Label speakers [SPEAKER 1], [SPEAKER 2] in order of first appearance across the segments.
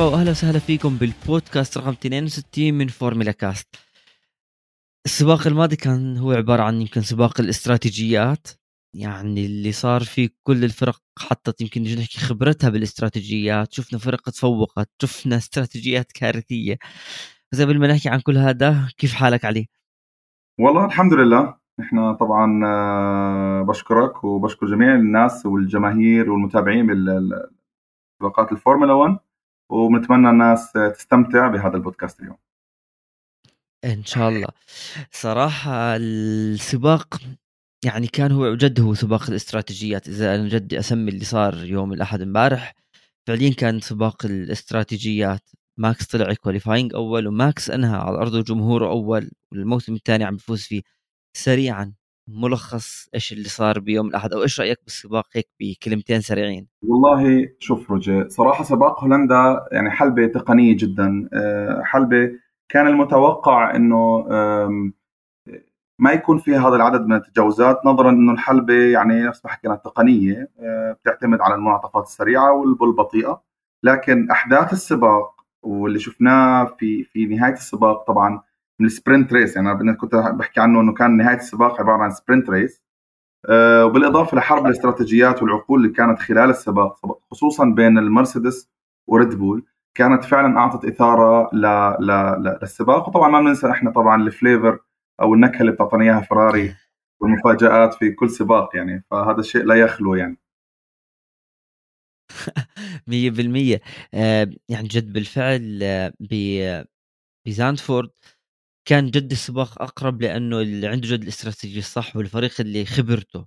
[SPEAKER 1] مرحبا وأهلا وسهلا فيكم بالبودكاست رقم 62 من Formula Cast. السباق الماضي كان هو عبارة عن يمكن سباق الاستراتيجيات يعني اللي صار في كل الفرق حطت يمكن نحكي خبرتها بالاستراتيجيات، شفنا فرق تفوقت، شفنا استراتيجيات كارثية. بس قبل ما نحكي عن كل هذا كيف حالك علي؟
[SPEAKER 2] والله الحمد لله إحنا طبعا آه، بشكرك وبشكر جميع الناس والجماهير والمتابعين بالسباقات الفورمولا 1 وبنتمنى الناس تستمتع بهذا البودكاست اليوم.
[SPEAKER 1] إن شاء الله. صراحة السباق يعني كان هو جد هو سباق الاستراتيجيات. إذا أنا جدي أسمي اللي صار يوم الأحد امبارح فعليا كان سباق الاستراتيجيات. ماكس طلع qualifying أول وماكس أنهى على أرضه جمهوره أول والموسم الثاني عم بفوز فيه سريعا. ملخص إيش اللي صار بيوم الأحد أو إيش رأيك بالسباق هيك بكلمتين سريعين؟
[SPEAKER 2] والله شوف رجاء صراحة سباق هولندا يعني حلبة تقنية جدا. آه، حلبة كان المتوقع إنه ما يكون فيها هذا العدد من التجاوزات نظرا إنه الحلبة يعني نفس ما حكينا التقنيه آه، بتعتمد على المنعطفات السريعة والبطيئه لكن أحداث السباق واللي شفناه في في نهاية السباق طبعا من ال sprint race يعني أنا كنت بحكي عنه إنه كان نهاية السباق عبارة عن sprint race أه وبالإضافة لحرب الاستراتيجيات والعقول اللي كانت خلال السباق خصوصا بين المرسيدس وريد بول كانت فعلا أعطت إثارة ل... ل... للسباق. وطبعا ما بننسى إحنا طبعا الفليفر أو النكهة اللي بتعطينا إياها فراري والمفاجآت في كل سباق يعني فهذا الشيء لا يخلو يعني.
[SPEAKER 1] 100% آه يعني جد بالفعل آه بزاندفورد كان جد السباق أقرب لأنه اللي عنده جد الاستراتيجيه الصح والفريق اللي خبرته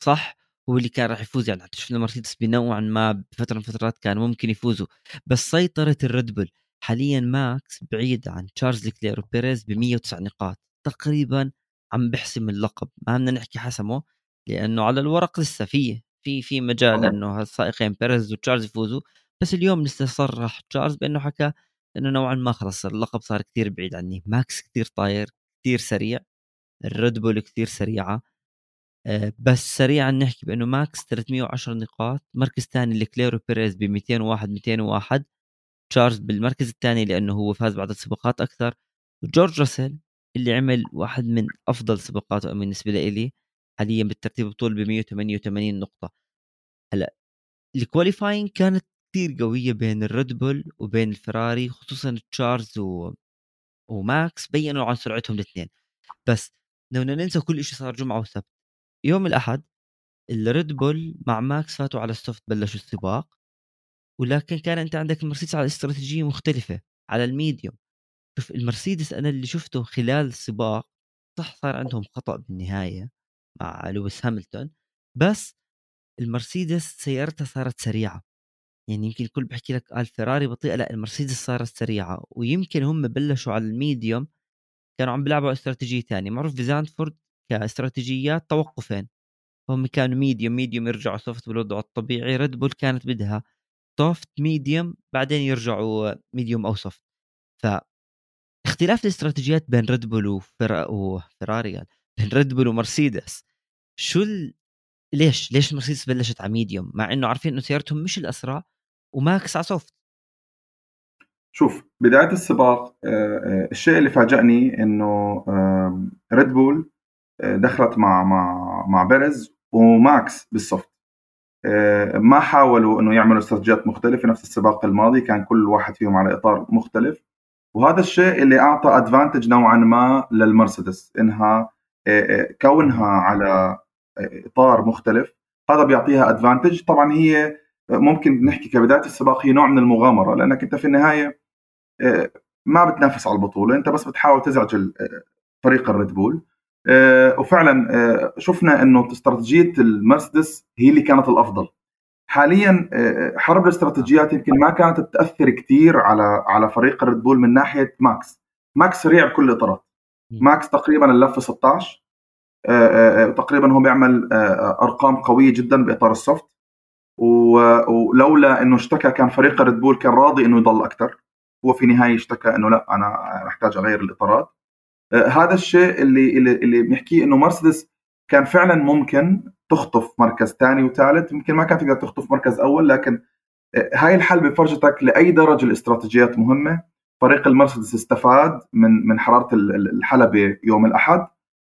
[SPEAKER 1] صح هو اللي كان راح يفوز. يعني حتى شفنا مرسيدس بنوعا ما بفترة من الفترات كان ممكن يفوزوا بس سيطرة ال Red Bull. حاليا ماكس بعيد عن تشارلز لكلير وبيريز ب 109 نقاط. تقريبا عم بحسم اللقب. ما بدنا نحكي حسمه لأنه على الورق لسه في في في مجال إنه السائقين بيريز وتشارلز يفوزوا. بس اليوم لسه صرح تشارلز بأنه حكى انه نوعا ما خلص اللقب صار كثير بعيد عني. ماكس كثير طاير كثير سريع. ال Red Bull كثير سريعة. آه، بس سريعا نحكي بأنه ماكس 310 نقاط. مركز ثاني لكلير وبيريز ب 201 201 تشارلز بالمركز الثاني لأنه هو فاز بعدد سباقات أكثر. وجورج راسل اللي عمل واحد من أفضل سباقاته بالنسبة لي حاليا بالترتيب البطوله ب 188 نقطة. هلأ ال qualifying كانت كثير قوية بين ال Red Bull وبين الفراري خصوصا تشارلز و... وماكس بينوا عن سرعتهم الاثنين. بس لو ننسى كل شيء صار جمعة وسبت. يوم الأحد ال Red Bull مع ماكس فاتوا على ال soft بلشوا السباق ولكن كان أنت عندك المرسيدس على استراتيجية مختلفة على ال medium. شوف المرسيدس أنا اللي شفته خلال السباق صح صار عندهم خطأ بالنهاية مع لويس هاملتون بس المرسيدس سيارتها صارت سريعة. يعني يمكن الكل بحكي لك قال فيراري بطيئة لأ المرسيدس صارت سريعة. ويمكن هم بلشوا على ال medium كانوا عم بيلعبوا استراتيجية ثانية معروف في كاستراتيجيات توقفين. هم كانوا medium medium يرجعوا soft بالوضع الطبيعي Red Bull كانت بدها soft medium بعدين يرجعوا medium أو soft. ف اختلاف الاستراتيجيات بين Red Bull وفر... وفراري يعني بين Red Bull ومرسيدس. شو ال... ليش؟ ليش مرسيدس بلشت على medium؟ مع إنه عارفين إنه سيارتهم مش الأسرع وماكس على soft
[SPEAKER 2] شوف بداية السباق آه، آه، الشيء اللي فاجأني إنه Red Bull آه، دخلت مع مع مع بيرز وماكس بال soft ما حاولوا إنه يعملوا استراتيجيات مختلفة نفس السباق الماضي كان كل واحد فيهم على إطار مختلف. وهذا الشيء اللي أعطى advantage نوعا ما للمرسيدس إنها كونها على إطار مختلف. هذا بيعطيها advantage طبعا هي ممكن نحكي كبداية السباق هي نوع من المغامرة لأنك أنت في النهاية آه، ما بتنافس على البطولة أنت بس بتحاول تزعج آه، فريق ال Red Bull. آه، وفعلا شفنا إنه استراتيجية المرسيدس هي اللي كانت الأفضل. حاليا حرب الاستراتيجيات يمكن ما كانت تأثر كثير على على فريق الريد بول من ناحية ماكس. ماكس سريع بكل الاطارات ماكس تقريبا اللفه 16 تقريبا هو بيعمل أرقام قوية جدا بإطار ال soft. ولولا إنه اشتكى كان فريق ريد بول كان راضي إنه يضل أكثر هو في النهايه اشتكى إنه لا أنا محتاج أغير الإطارات. آه، هذا الشيء اللي اللي, اللي بنحكيه إنه مرسيدس كان فعلا ممكن تخطف مركز ثاني وثالث. يمكن ما كانت تقدر تخطف مركز أول لكن هاي الحلبة فرجتك لأي درجة الاستراتيجيات مهمة. فريق المرسيدس استفاد من من حرارة الحلبة يوم الأحد.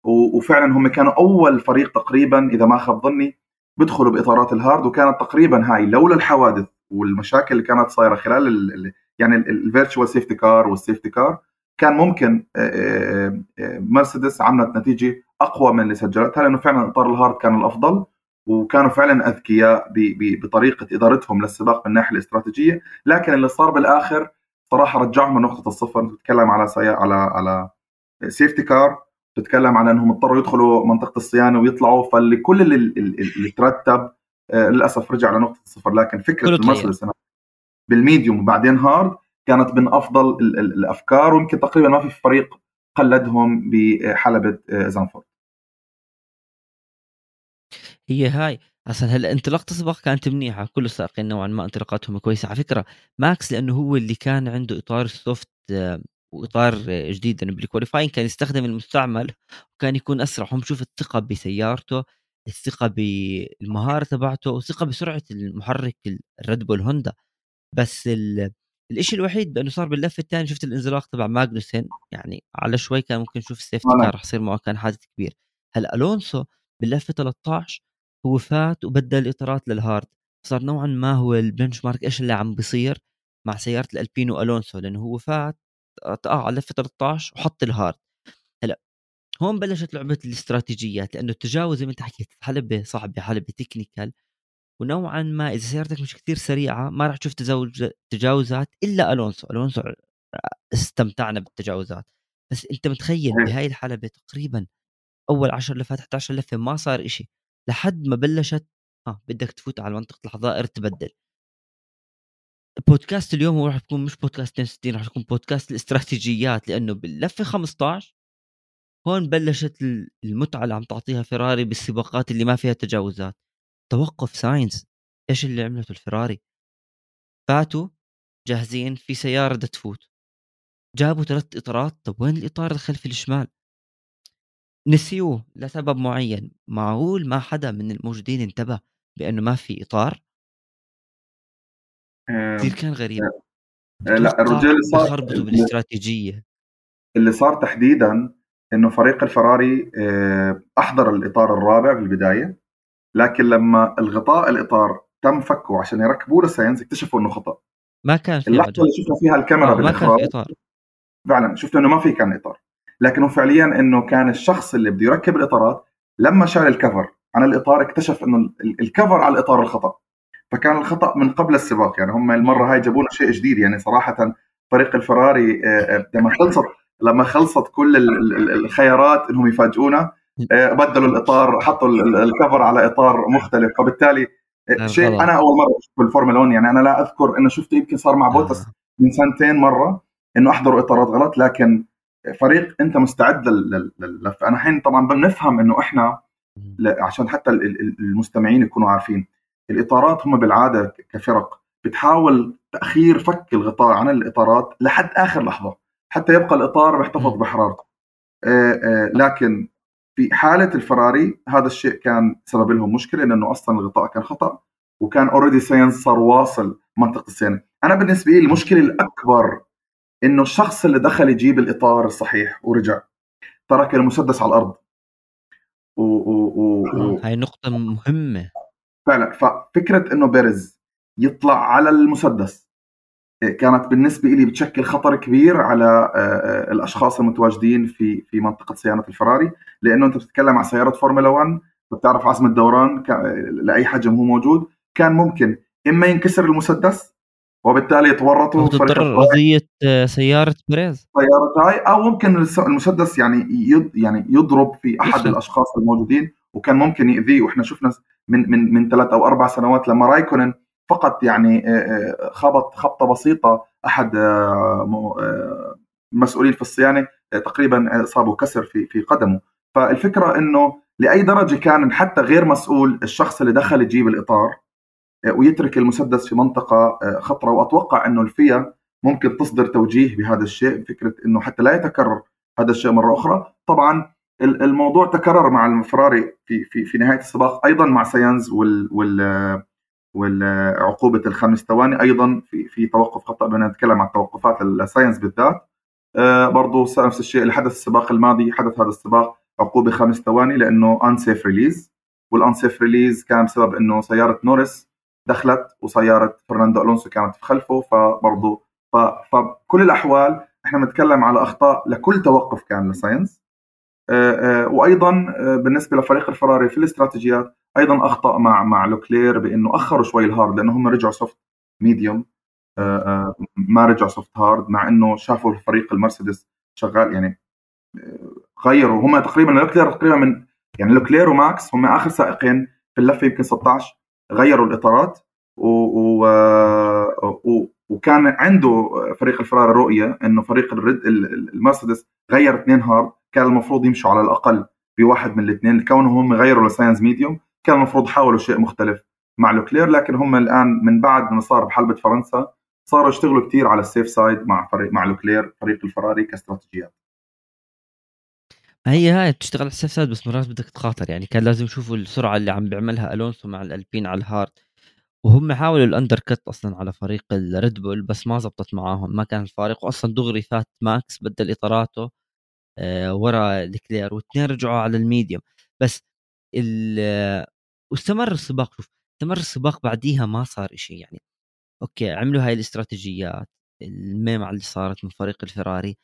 [SPEAKER 2] وفعلا هم كانوا أول فريق تقريبا إذا ما خاب ظني بيدخلوا بإطارات ال hard وكانت تقريبا هاي لولا الحوادث والمشاكل اللي كانت صايرة خلال ال يعني ال virtual safety car وال safety car كان ممكن مرسيدس عملت نتيجة أقوى من اللي سجلتها لأنه فعلا إطار ال hard كان الأفضل وكانوا فعلا أذكياء بطريقة إدارتهم للسباق من الناحية الاستراتيجية. لكن اللي صار بالآخر صراحة رجعهم نقطه الصفر تتكلم على سي... على على safety car تتكلم على إنهم اضطروا يدخلوا منطقة الصيانة ويطلعوا فاللي كل اللي, اللي ترتب آه، للأسف رجع لنقطة الصفر. لكن فكرة المرسيدس بال medium وبعدين hard كانت من أفضل الأفكار ويمكن تقريبا ما في فريق قلدهم بحلبة آه، زاندفورت.
[SPEAKER 1] هي هاي. أصلا هلا انطلاقه السباق كانت منيحة؟ كل السائقين نوعا ما انطلاقاتهم كويسة. على فكرة ماكس لأنه هو اللي كان عنده إطار ال soft آه، وإطار جديد لأنه بال qualifying كان يستخدم المستعمل وكان يكون أسرع. هم شوف الثقة بسيارته الثقة بالمهارة تبعته والثقة بسرعة المحرك الريد بول هوندا. بس ال... الشيء الوحيد بأنه صار باللفه الثانية شفت الانزلاق تبع ماجنوسن يعني على شوي كان ممكن نشوف ال safety car رح يصير معه كان حادث كبير. هلا ألونسو باللفه 13 هو فات وبدل الاطارات لل hard صار نوعا ما هو ال benchmark إيش اللي عم بيصير مع سيارة الألبين ألونسو لأنه هو فات آه على لفه 13 وحط ال hard هلأ هون بلشت لعبة الاستراتيجيات لأنه التجاوز زي ما أنت حكيت حلبة صعبة حلبة technical ونوعا ما إذا سيارتك مش كثير سريعة ما راح تشوف تزوج تجاوزات إلا ألونسو. ألونسو استمتعنا بالتجاوزات. بس أنت متخيل بهاي الحلبة تقريبا أول 10 لفات 11 لفة ما صار إشي. لحد ما بلشت آه بدك تفوت على منطقة الحظائر تبدل. بودكاست اليوم هو راح يكون مش بودكاست 62 راح يكون بودكاست الاستراتيجيات لأنه باللفة 15 هون بلشت المتعة اللي عم تعطيها فيراري بالسباقات اللي ما فيها تجاوزات. توقف ساينز. إيش اللي عملته الفراري؟ فاتوا جاهزين في سيارة بدها تفوت. جابوا ثلاث إطارات. طب وين الإطار الخلفي الشمال؟ نسيوه لسبب معين. معقول ما حدا من الموجودين انتبه بأنه ما في إطار؟ كثير كان غريب.
[SPEAKER 2] لا الرجال
[SPEAKER 1] صار خربطوا بالاستراتيجية.
[SPEAKER 2] اللي صار تحديدا إنه فريق الفراري آه، أحضر الإطار الرابع بالبداية لكن لما الغطاء الإطار تم فكه عشان يركبوه لساينز اكتشفوا إنه خطأ.
[SPEAKER 1] ما كان في
[SPEAKER 2] اللحظة اللي شفنا فيها الكاميرا
[SPEAKER 1] آه ما كان في إطار.
[SPEAKER 2] فعلا شفت إنه ما في كان إطار. لكنه فعليا إنه كان الشخص اللي بده يركب الإطارات لما شال الكفر عن الإطار اكتشف إنه الكفر على الإطار الخطأ. فكان الخطأ من قبل السباق يعني هم المرة هاي جابوا لنا شيء جديد يعني صراحة فريق الفراري آه، آه، لما خلصت لما خلصت كل الخيارات إنهم يفاجئونا آه، بدلوا الإطار حطوا ال cover على إطار مختلف فبالتالي شيء أنا أول مرة أشوف بالفورمولا 1 يعني أنا لا أذكر إنه شفته يمكن صار مع بوتس من سنتين مرة إنه أحضروا إطارات غلط لكن فريق أنت مستعد للف أنا الحين طبعا بنفهم إنه إحنا عشان حتى المستمعين يكونوا عارفين. الإطارات هم بالعادة كفرق. بتحاول تأخير فك الغطاء عن الإطارات لحد آخر لحظة. حتى يبقى الإطار محتفظ بحرارته. آه، آه، لكن في حالة الفراري هذا الشيء كان سبب لهم مشكلة لأنه أصلا الغطاء كان خطأ وكان already ساينس صار واصل منطقة الصيانه أنا بالنسبة لي المشكلة الأكبر إنه الشخص اللي دخل يجيب الإطار الصحيح ورجع ترك المسدس على الأرض.
[SPEAKER 1] و... و... و... هاي نقطة مهمة.
[SPEAKER 2] فعلا. ففكرة إنه بيرز يطلع على المسدس كانت بالنسبة لي بتشكل خطر كبير على آه، آه، الأشخاص المتواجدين في في منطقة صيانة الفراري لأنه أنت بتتكلم عن سيارة فورمولا 1 بتعرف عزم الدوران لأي حجم هو موجود. كان ممكن إما ينكسر المسدس وبالتالي تورطوا
[SPEAKER 1] تضطر قضية آه، سيارة بريز
[SPEAKER 2] سيارة هاي أو ممكن المسدس يعني يض يعني يضرب في أحد الأشخاص الموجودين وكان ممكن يأذيه. وإحنا شفنا من من من ثلاث أو أربع سنوات لما رايكونن فقط يعني آه، آه، خبط خبطة بسيطة أحد المسؤولين في الصيانة تقريبا صابوا كسر في في قدمه. فالفكرة إنه لأي درجة كان حتى غير مسؤول الشخص اللي دخل يجيب الإطار ويترك المسدس في منطقة آه، خطرة. وأتوقع إنه الفيا ممكن تصدر توجيه بهذا الشيء. فكرة إنه حتى لا يتكرر هذا الشيء مرة أخرى. طبعا الموضوع تكرر مع الفراري في في في نهاية السباق أيضا مع ساينز وال وال والعقوبه الخمس ثواني أيضا في في توقف خطأ بدنا نتكلم عن التوقفات الساينس بالذات. آه، برضو نفس الشيء الحدث السباق الماضي حدث هذا السباق عقوبة خمس ثواني لأنه unsafe release وال unsafe release كان بسبب إنه سيارة نورس دخلت وسيارة فرناندو ألونسو كانت في خلفه فبرضه فبكل الأحوال إحنا بنتكلم على أخطاء لكل توقف كان لساينس آه، وأيضا بالنسبة لفريق الفراري في الاستراتيجيات أيضا أخطأ مع مع لوكلير بإنه أخروا شوي ال hard لأنه هم رجعوا soft medium آه، آه، ما رجع soft hard مع إنه شافوا الفريق المرسيدس شغال يعني آه، غيروا. هم تقريبا لوكلير تقريبا من يعني لوكلير وماكس هم آخر سائقين في اللفة يمكن 16 غيروا الإطارات و, و, و وكان عنده فريق الفراري رؤية إنه فريق المرسيدس غير اثنين hard كان المفروض يمشوا على الأقل بواحد من الاثنين كونهم هم غيروا لساينز medium كان المفروض حاولوا شيء مختلف مع لوكلير لكن هم الآن من بعد ما صار بحلبة فرنسا صاروا يشتغلوا كثير على ال safe side مع فريق مع لوكلير فريق الفراري كاستراتيجيات.
[SPEAKER 1] هي هاي بتشتغل على ال safe side بس مرات بدك تخاطر يعني كان لازم يشوفوا السرعة اللي عم بيعملها ألونسو مع الالبين على ال hard وهم حاولوا ال undercut أصلا على فريق الريد بول بس ما زبطت معاهم ما كان الفارق واصلا دغري فات ماكس بدل إطاراته وراه لوكلير واثنين رجعوا على ال medium. بس واستمر السباق شوف استمر السباق بعديها ما صار شيء يعني. okay عملوا هاي الاستراتيجيات المهمة اللي صارت من فريق الفراري.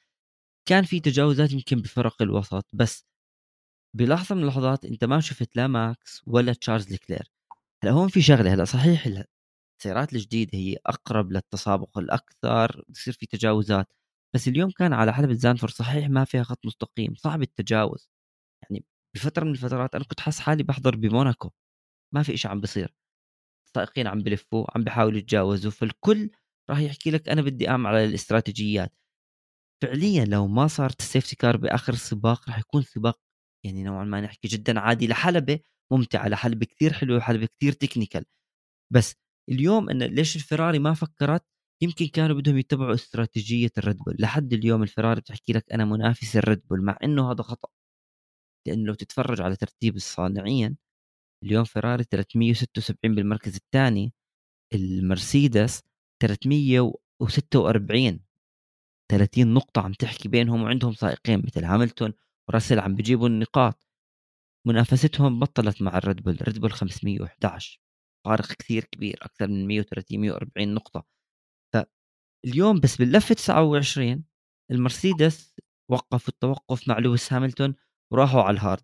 [SPEAKER 1] كان في تجاوزات يمكن بفرق الوسط بس بلحظة من اللحظات أنت ما شفت لا ماكس ولا تشارلز لكلير هلأ هون في شغلة هلأ صحيح السيارات الجديدة هي أقرب للتسابق الاكثر بصير في تجاوزات. بس اليوم كان على حلبة زانفورد صحيح ما فيها خط مستقيم صعب التجاوز. يعني بفترة من الفترات أنا كنت حاسس حالي بحضر بموناكو ما في إشي عم بصير السائقين عم بلفوا عم بيحاولوا يتجاوزوا فالكل راح يحكي لك أنا بدي أعمل على الاستراتيجيات. فعليا لو ما صارت ال safety car بآخر السباق راح يكون سباق يعني نوعا ما نحكي جدا عادي لحلبة ممتعة لحلبة كثير حلوة وحلبه كثير technical بس اليوم إن ليش الفراري ما فكرت؟ يمكن كانوا بدهم يتبعوا استراتيجية الريد بول. لحد اليوم الفراري بتحكي لك أنا منافس الريد بول مع إنه هذا خطأ. لأنه لو تتفرج على ترتيب الصانعين اليوم فيراري 376 بالمركز الثاني المرسيدس 346 30 نقطة عم تحكي بينهم وعندهم سائقين مثل هاملتون وراسل عم بيجيبوا النقاط. منافستهم بطلت مع الريد بول. ريد بول 511 فارق كثير كبير أكثر من 130 140 نقطة. فاليوم بس باللفة 29 المرسيدس وقفوا التوقف مع لويس هاملتون وراحوا على ال hard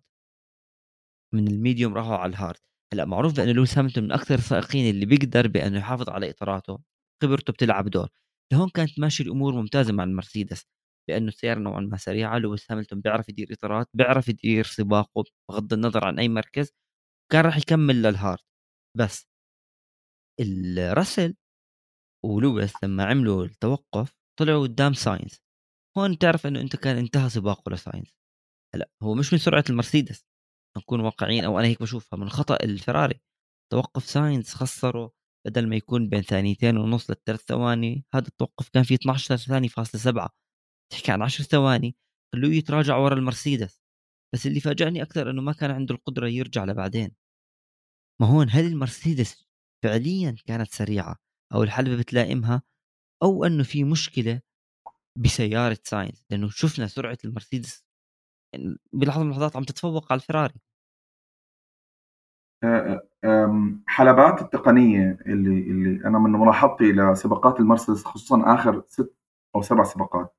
[SPEAKER 1] من ال medium راحوا على ال hard هلأ معروف بانه لويس هاملتون من أكثر السائقين اللي بيقدر بأنه يحافظ على إطاراته. خبرته بتلعب دور. لهون كانت ماشي الأمور ممتازة مع المرسيدس لأنه السياره نوعا ما سريعة لويس هاملتون بيعرف يدير إطارات بيعرف يدير سباقه بغض النظر عن أي مركز كان راح يكمل لل hard بس راسل ولويس لما عملوا التوقف طلعوا قدام ساينز. هون بتعرف إنه أنت كان انتهى سباقه لساينز. هلأ هو مش من سرعة المرسيدس. نكون واقعيين أو أنا هيك بشوفها. من خطأ الفراري. توقف ساينز خسره بدل ما يكون بين ثانيتين ونص لثلاث ثواني. هذا التوقف كان فيه 12 ثانية فاصلة سبعة. تحكي عن 10 ثواني. خلوه يتراجع ورا المرسيدس. بس اللي فاجأني أكثر أنه ما كان عنده القدرة يرجع لبعدين. ما هون هل المرسيدس فعليا كانت سريعة. أو الحلبة بتلائمها أو أنه في مشكلة بسيارة ساينز لأنه شفنا سرعة المرسيدس بلحظة من اللحظات عم تتفوق على الفراري.
[SPEAKER 2] حلبات التقنية اللي اللي أنا من ملاحظتي لسباقات المرسيدس خصوصا آخر ست أو سبع سباقات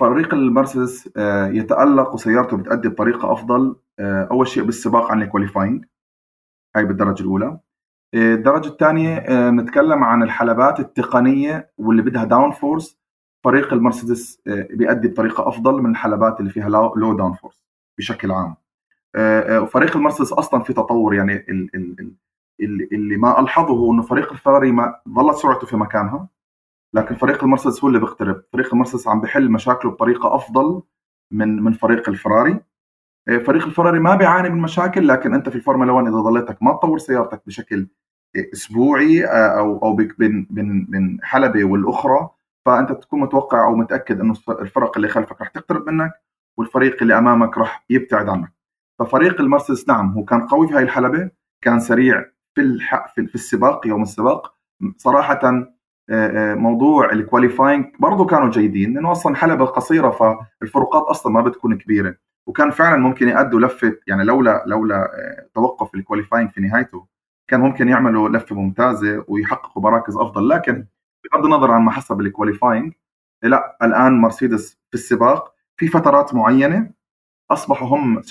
[SPEAKER 2] فريق المرسيدس يتألق وسيارته بتأدي بطريقة أفضل أول شيء بالسباق عن ال qualifying هاي بالدرجة الأولى. الدرجة الثانية نتكلم عن الحلبات التقنية واللي بدها downforce فريق المرسيدس آه، بيأدي بطريقة أفضل من الحلبات اللي فيها low downforce بشكل عام. آه، آه، وفريق المرسيدس أصلا في تطور. يعني اللي ما ألحظه هو إنه فريق الفراري ما ظلت سرعته في مكانها. لكن فريق المرسيدس هو اللي بيقترب. فريق المرسيدس عم بحل مشاكله بطريقة أفضل من من فريق الفراري. فريق الفراري ما بيعاني من مشاكل لكن أنت في الفورمولا 1 إذا ضليتك ما تطور سيارتك بشكل اسبوعي أو أو بين بين حلبة والأخرى. فأنت تكون متوقع أو متأكد إنه الفرق اللي خلفك راح تقترب منك والفريق اللي أمامك راح يبتعد عنك. ففريق المرسيدس نعم هو كان قوي في هاي الحلبة كان سريع في في السباق يوم السباق. صراحة موضوع ال qualifying برضه كانوا جيدين لأنه أصلا حلبة قصيرة فالفروقات أصلا ما بتكون كبيرة. وكان فعلا ممكن يأدوا لفة يعني لولا لولا توقف ال qualifying في نهايته. كان ممكن يعملوا لفة ممتازة ويحققوا مراكز أفضل لكن بغض النظر عن ما حسب الكواليفاينج لا الآن مرسيدس في السباق في فترات معينة أصبحوا هم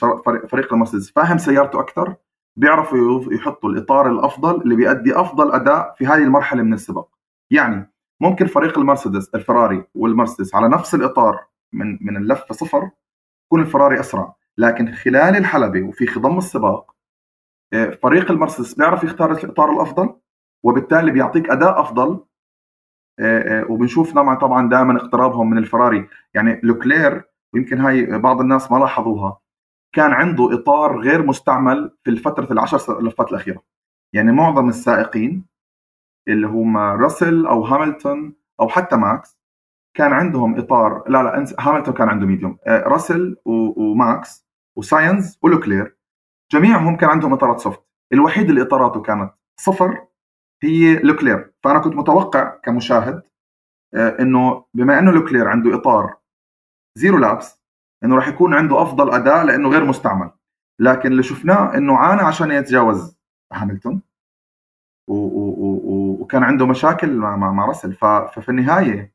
[SPEAKER 2] فريق المرسيدس فاهم سيارته أكثر بيعرفوا يحطوا الإطار الأفضل اللي بيؤدي أفضل أداء في هذه المرحلة من السباق. يعني ممكن فريق المرسيدس الفراري والمرسيدس على نفس الإطار من من اللفة صفر يكون الفراري أسرع لكن خلال الحلبة وفي خضم السباق فريق المرسيدس بيعرف يختار الإطار الأفضل وبالتالي بيعطيك أداء أفضل. آه، آه، وبنشوف طبعا طبعا دائما اقترابهم من الفراري. يعني لوكلير ويمكن هاي بعض الناس ما لاحظوها كان عنده إطار غير مستعمل في الفترة العشر لفات الأخيرة. يعني معظم السائقين اللي هم راسل أو هاملتون أو حتى ماكس كان عندهم إطار لا لا هاملتون كان عنده medium. آه، راسل وماكس وساينز ولوكلير. جميعهم كان عندهم إطارات soft الوحيد اللي إطاراته كانت صفر هي لوكلير فأنا كنت متوقع كمشاهد آه، إنه بما إنه لوكلير عنده إطار zero laps إنه راح يكون عنده أفضل اداء لإنه غير مستعمل. لكن اللي شفناه إنه عانى عشان يتجاوز هاملتون وكان عنده مشاكل مع مع, راسل ففي النهاية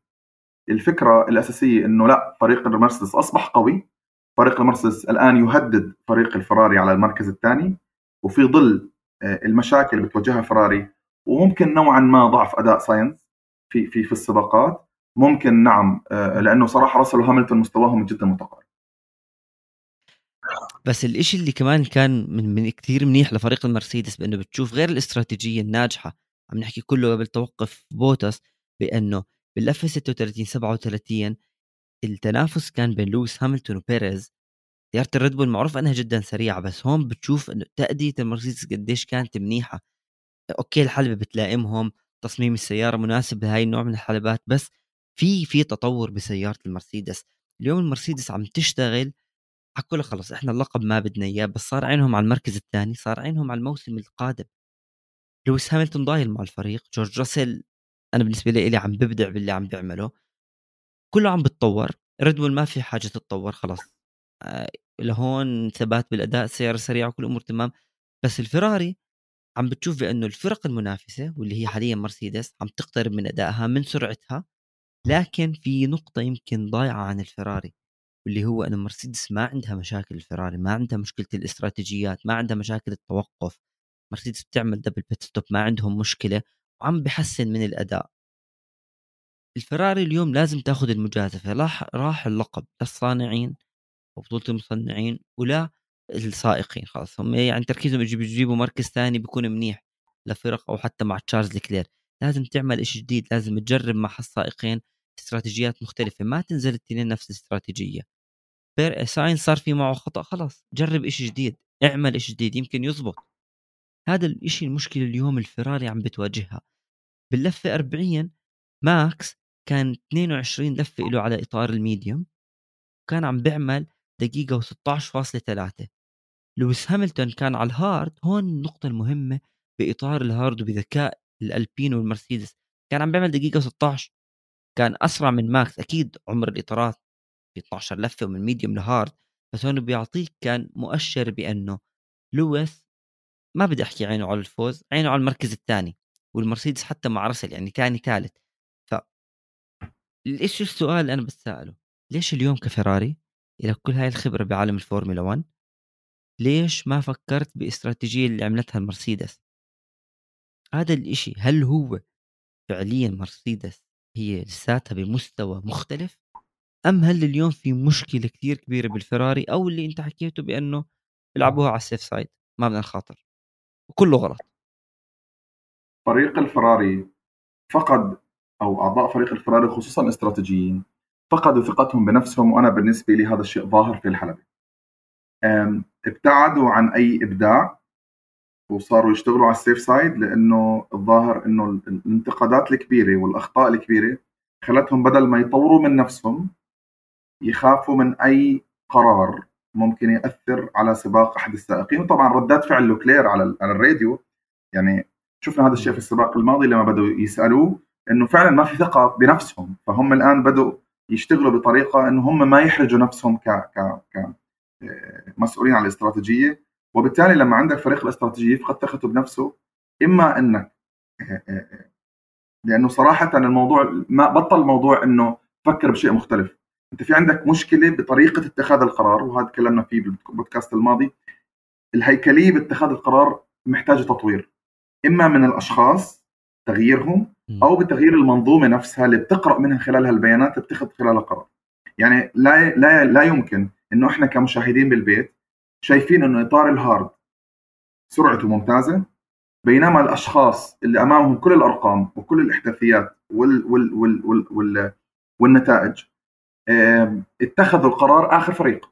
[SPEAKER 2] الفكرة الأساسية إنه لا فريق المرسيدس أصبح قوي. فريق المرسيدس الآن يهدد فريق الفراري على المركز الثاني وفي ظل آه، المشاكل اللي بتواجهها فراري وممكن نوعا ما ضعف أداء ساينس في في في السباقات ممكن نعم آه، لأنه صراحة راسل وهاملتون مستواهم جدا متقارب.
[SPEAKER 1] بس الإشي اللي كمان كان من, من كثير منيح لفريق المرسيدس بأنه بتشوف غير الاستراتيجية الناجحة عم نحكي كله قبل توقف بوتس بأنه باللفه 36 37 التنافس كان بين لويس هاملتون وبيريز سيارة الريد بول معروف إنها جدا سريعة بس هون بتشوف إنه تأدية المرسيدس قديش كانت منيحة. okay الحلبة بتلائمهم تصميم السيارة مناسب لهي النوع من الحلبات بس في في تطور بسيارة المرسيدس. اليوم المرسيدس عم تشتغل حكوا له خلص إحنا اللقب ما بدنا إياه بس صار عينهم على المركز الثاني صار عينهم على الموسم القادم. لويس هاملتون ضايل مع الفريق جورج راسل أنا بالنسبة لي عم ببدع باللي عم بيعمله. كله عم بتطور ريد ما في حاجة تتطور خلاص. آه لهون ثبات بالأداء السيارة سريعة وكل الأمور تمام. بس الفراري عم بتشوف بأنه الفرق المنافسة واللي هي حاليا مرسيدس عم تقترب من أدائها من سرعتها لكن في نقطة يمكن ضايعة عن الفراري واللي هو أنه مرسيدس ما عندها مشاكل الفراري ما عندها مشكلة الاستراتيجيات ما عندها مشاكل التوقف. مرسيدس بتعمل double pit stop ما عندهم مشكلة وعم بحسن من الأداء. الفراري اليوم لازم تاخذ المجازفة. راح راح اللقب للصانعين وبطوله المصنعين ولا السائقين خلاص. هم يعني تركيزهم يجيبوا مركز ثاني بيكون منيح لفرق أو حتى مع تشارلز لكلير لازم تعمل شيء جديد لازم تجرب مع السائقين استراتيجيات مختلفة. ما تنزل الاثنين نفس الاستراتيجية. ساينز صار في معه خطأ خلاص جرب شيء جديد اعمل شيء جديد يمكن يزبط هذا الشيء المشكلة اليوم الفراري عم بتواجهها. باللفه 40 ماكس كان 22 لفة له على إطار ال medium وكان عم بيعمل دقيقة و16.3 لويس هاملتون كان على ال hard هون النقطة المهمة بإطار ال hard وبذكاء الالبين والمرسيدس. كان عم بيعمل دقيقة 16 كان أسرع من ماكس أكيد عمر الإطارات في 12 لفة ومن medium ل hard بس هون بيعطيك كان مؤشر بأنه لويس ما بدي أحكي عينه على الفوز عينه على المركز الثاني والمرسيدس حتى مع رسل يعني ثاني ثالث. إيش السؤال اللي أنا بتساله ليش اليوم كفراري؟ إلى كل هاي الخبرة بعالم الفورمولا 1 ليش ما فكرت باستراتيجية اللي عملتها المرسيدس؟ هذا الإشي هل هو فعليا مرسيدس هي لساتها بمستوى مختلف؟ أم هل اليوم في مشكلة كثير كبيرة بالفراري أو اللي أنت حكيته بأنه بيلعبوها على السيف سايد ما بدنا نخاطر؟ وكله غلط.
[SPEAKER 2] فريق الفراري فقد أو أعضاء فريق الفراري خصوصا الاستراتيجيين فقدوا ثقتهم بنفسهم وأنا بالنسبة لي هذا الشيء ظاهر في الحلبة. ابتعدوا عن أي إبداع وصاروا يشتغلوا على ال safe side لأنه الظاهر إنه الانتقادات الكبيرة والأخطاء الكبيرة خلتهم بدل ما يطوروا من نفسهم يخافوا من أي قرار ممكن يأثر على سباق أحد السائقين. وطبعا ردات فعل لوكلير على على الراديو. يعني شفنا هذا الشيء في السباق الماضي لما بدأوا يسألوه إنه فعلا ما في ثقة بنفسهم فهم الآن بدأوا يشتغلوا بطريقة إنه هم ما يحرجوا نفسهم ك ك ك مسؤولين عن الاستراتيجية. وبالتالي لما عندك فريق الاستراتيجية يفقد ثقته بنفسه إما إنك لأنه صراحة الموضوع ما بطل الموضوع إنه فكر بشيء مختلف. أنت في عندك مشكلة بطريقة اتخاذ القرار وهذا تكلمنا فيه بالبودكاست الماضي. الهيكلية باتخاذ القرار محتاجة تطوير. إما من الأشخاص تغييرهم أو بتغيير المنظومة نفسها اللي بتقرأ منها خلالها البيانات بتاخذ خلالها قرار. يعني لا لا لا يمكن إنه إحنا كمشاهدين بالبيت شايفين إنه إطار ال hard سرعته ممتازة بينما الأشخاص اللي أمامهم كل الأرقام وكل الإحداثيات وال وال وال وال وال والنتائج اتخذوا القرار آخر فريق.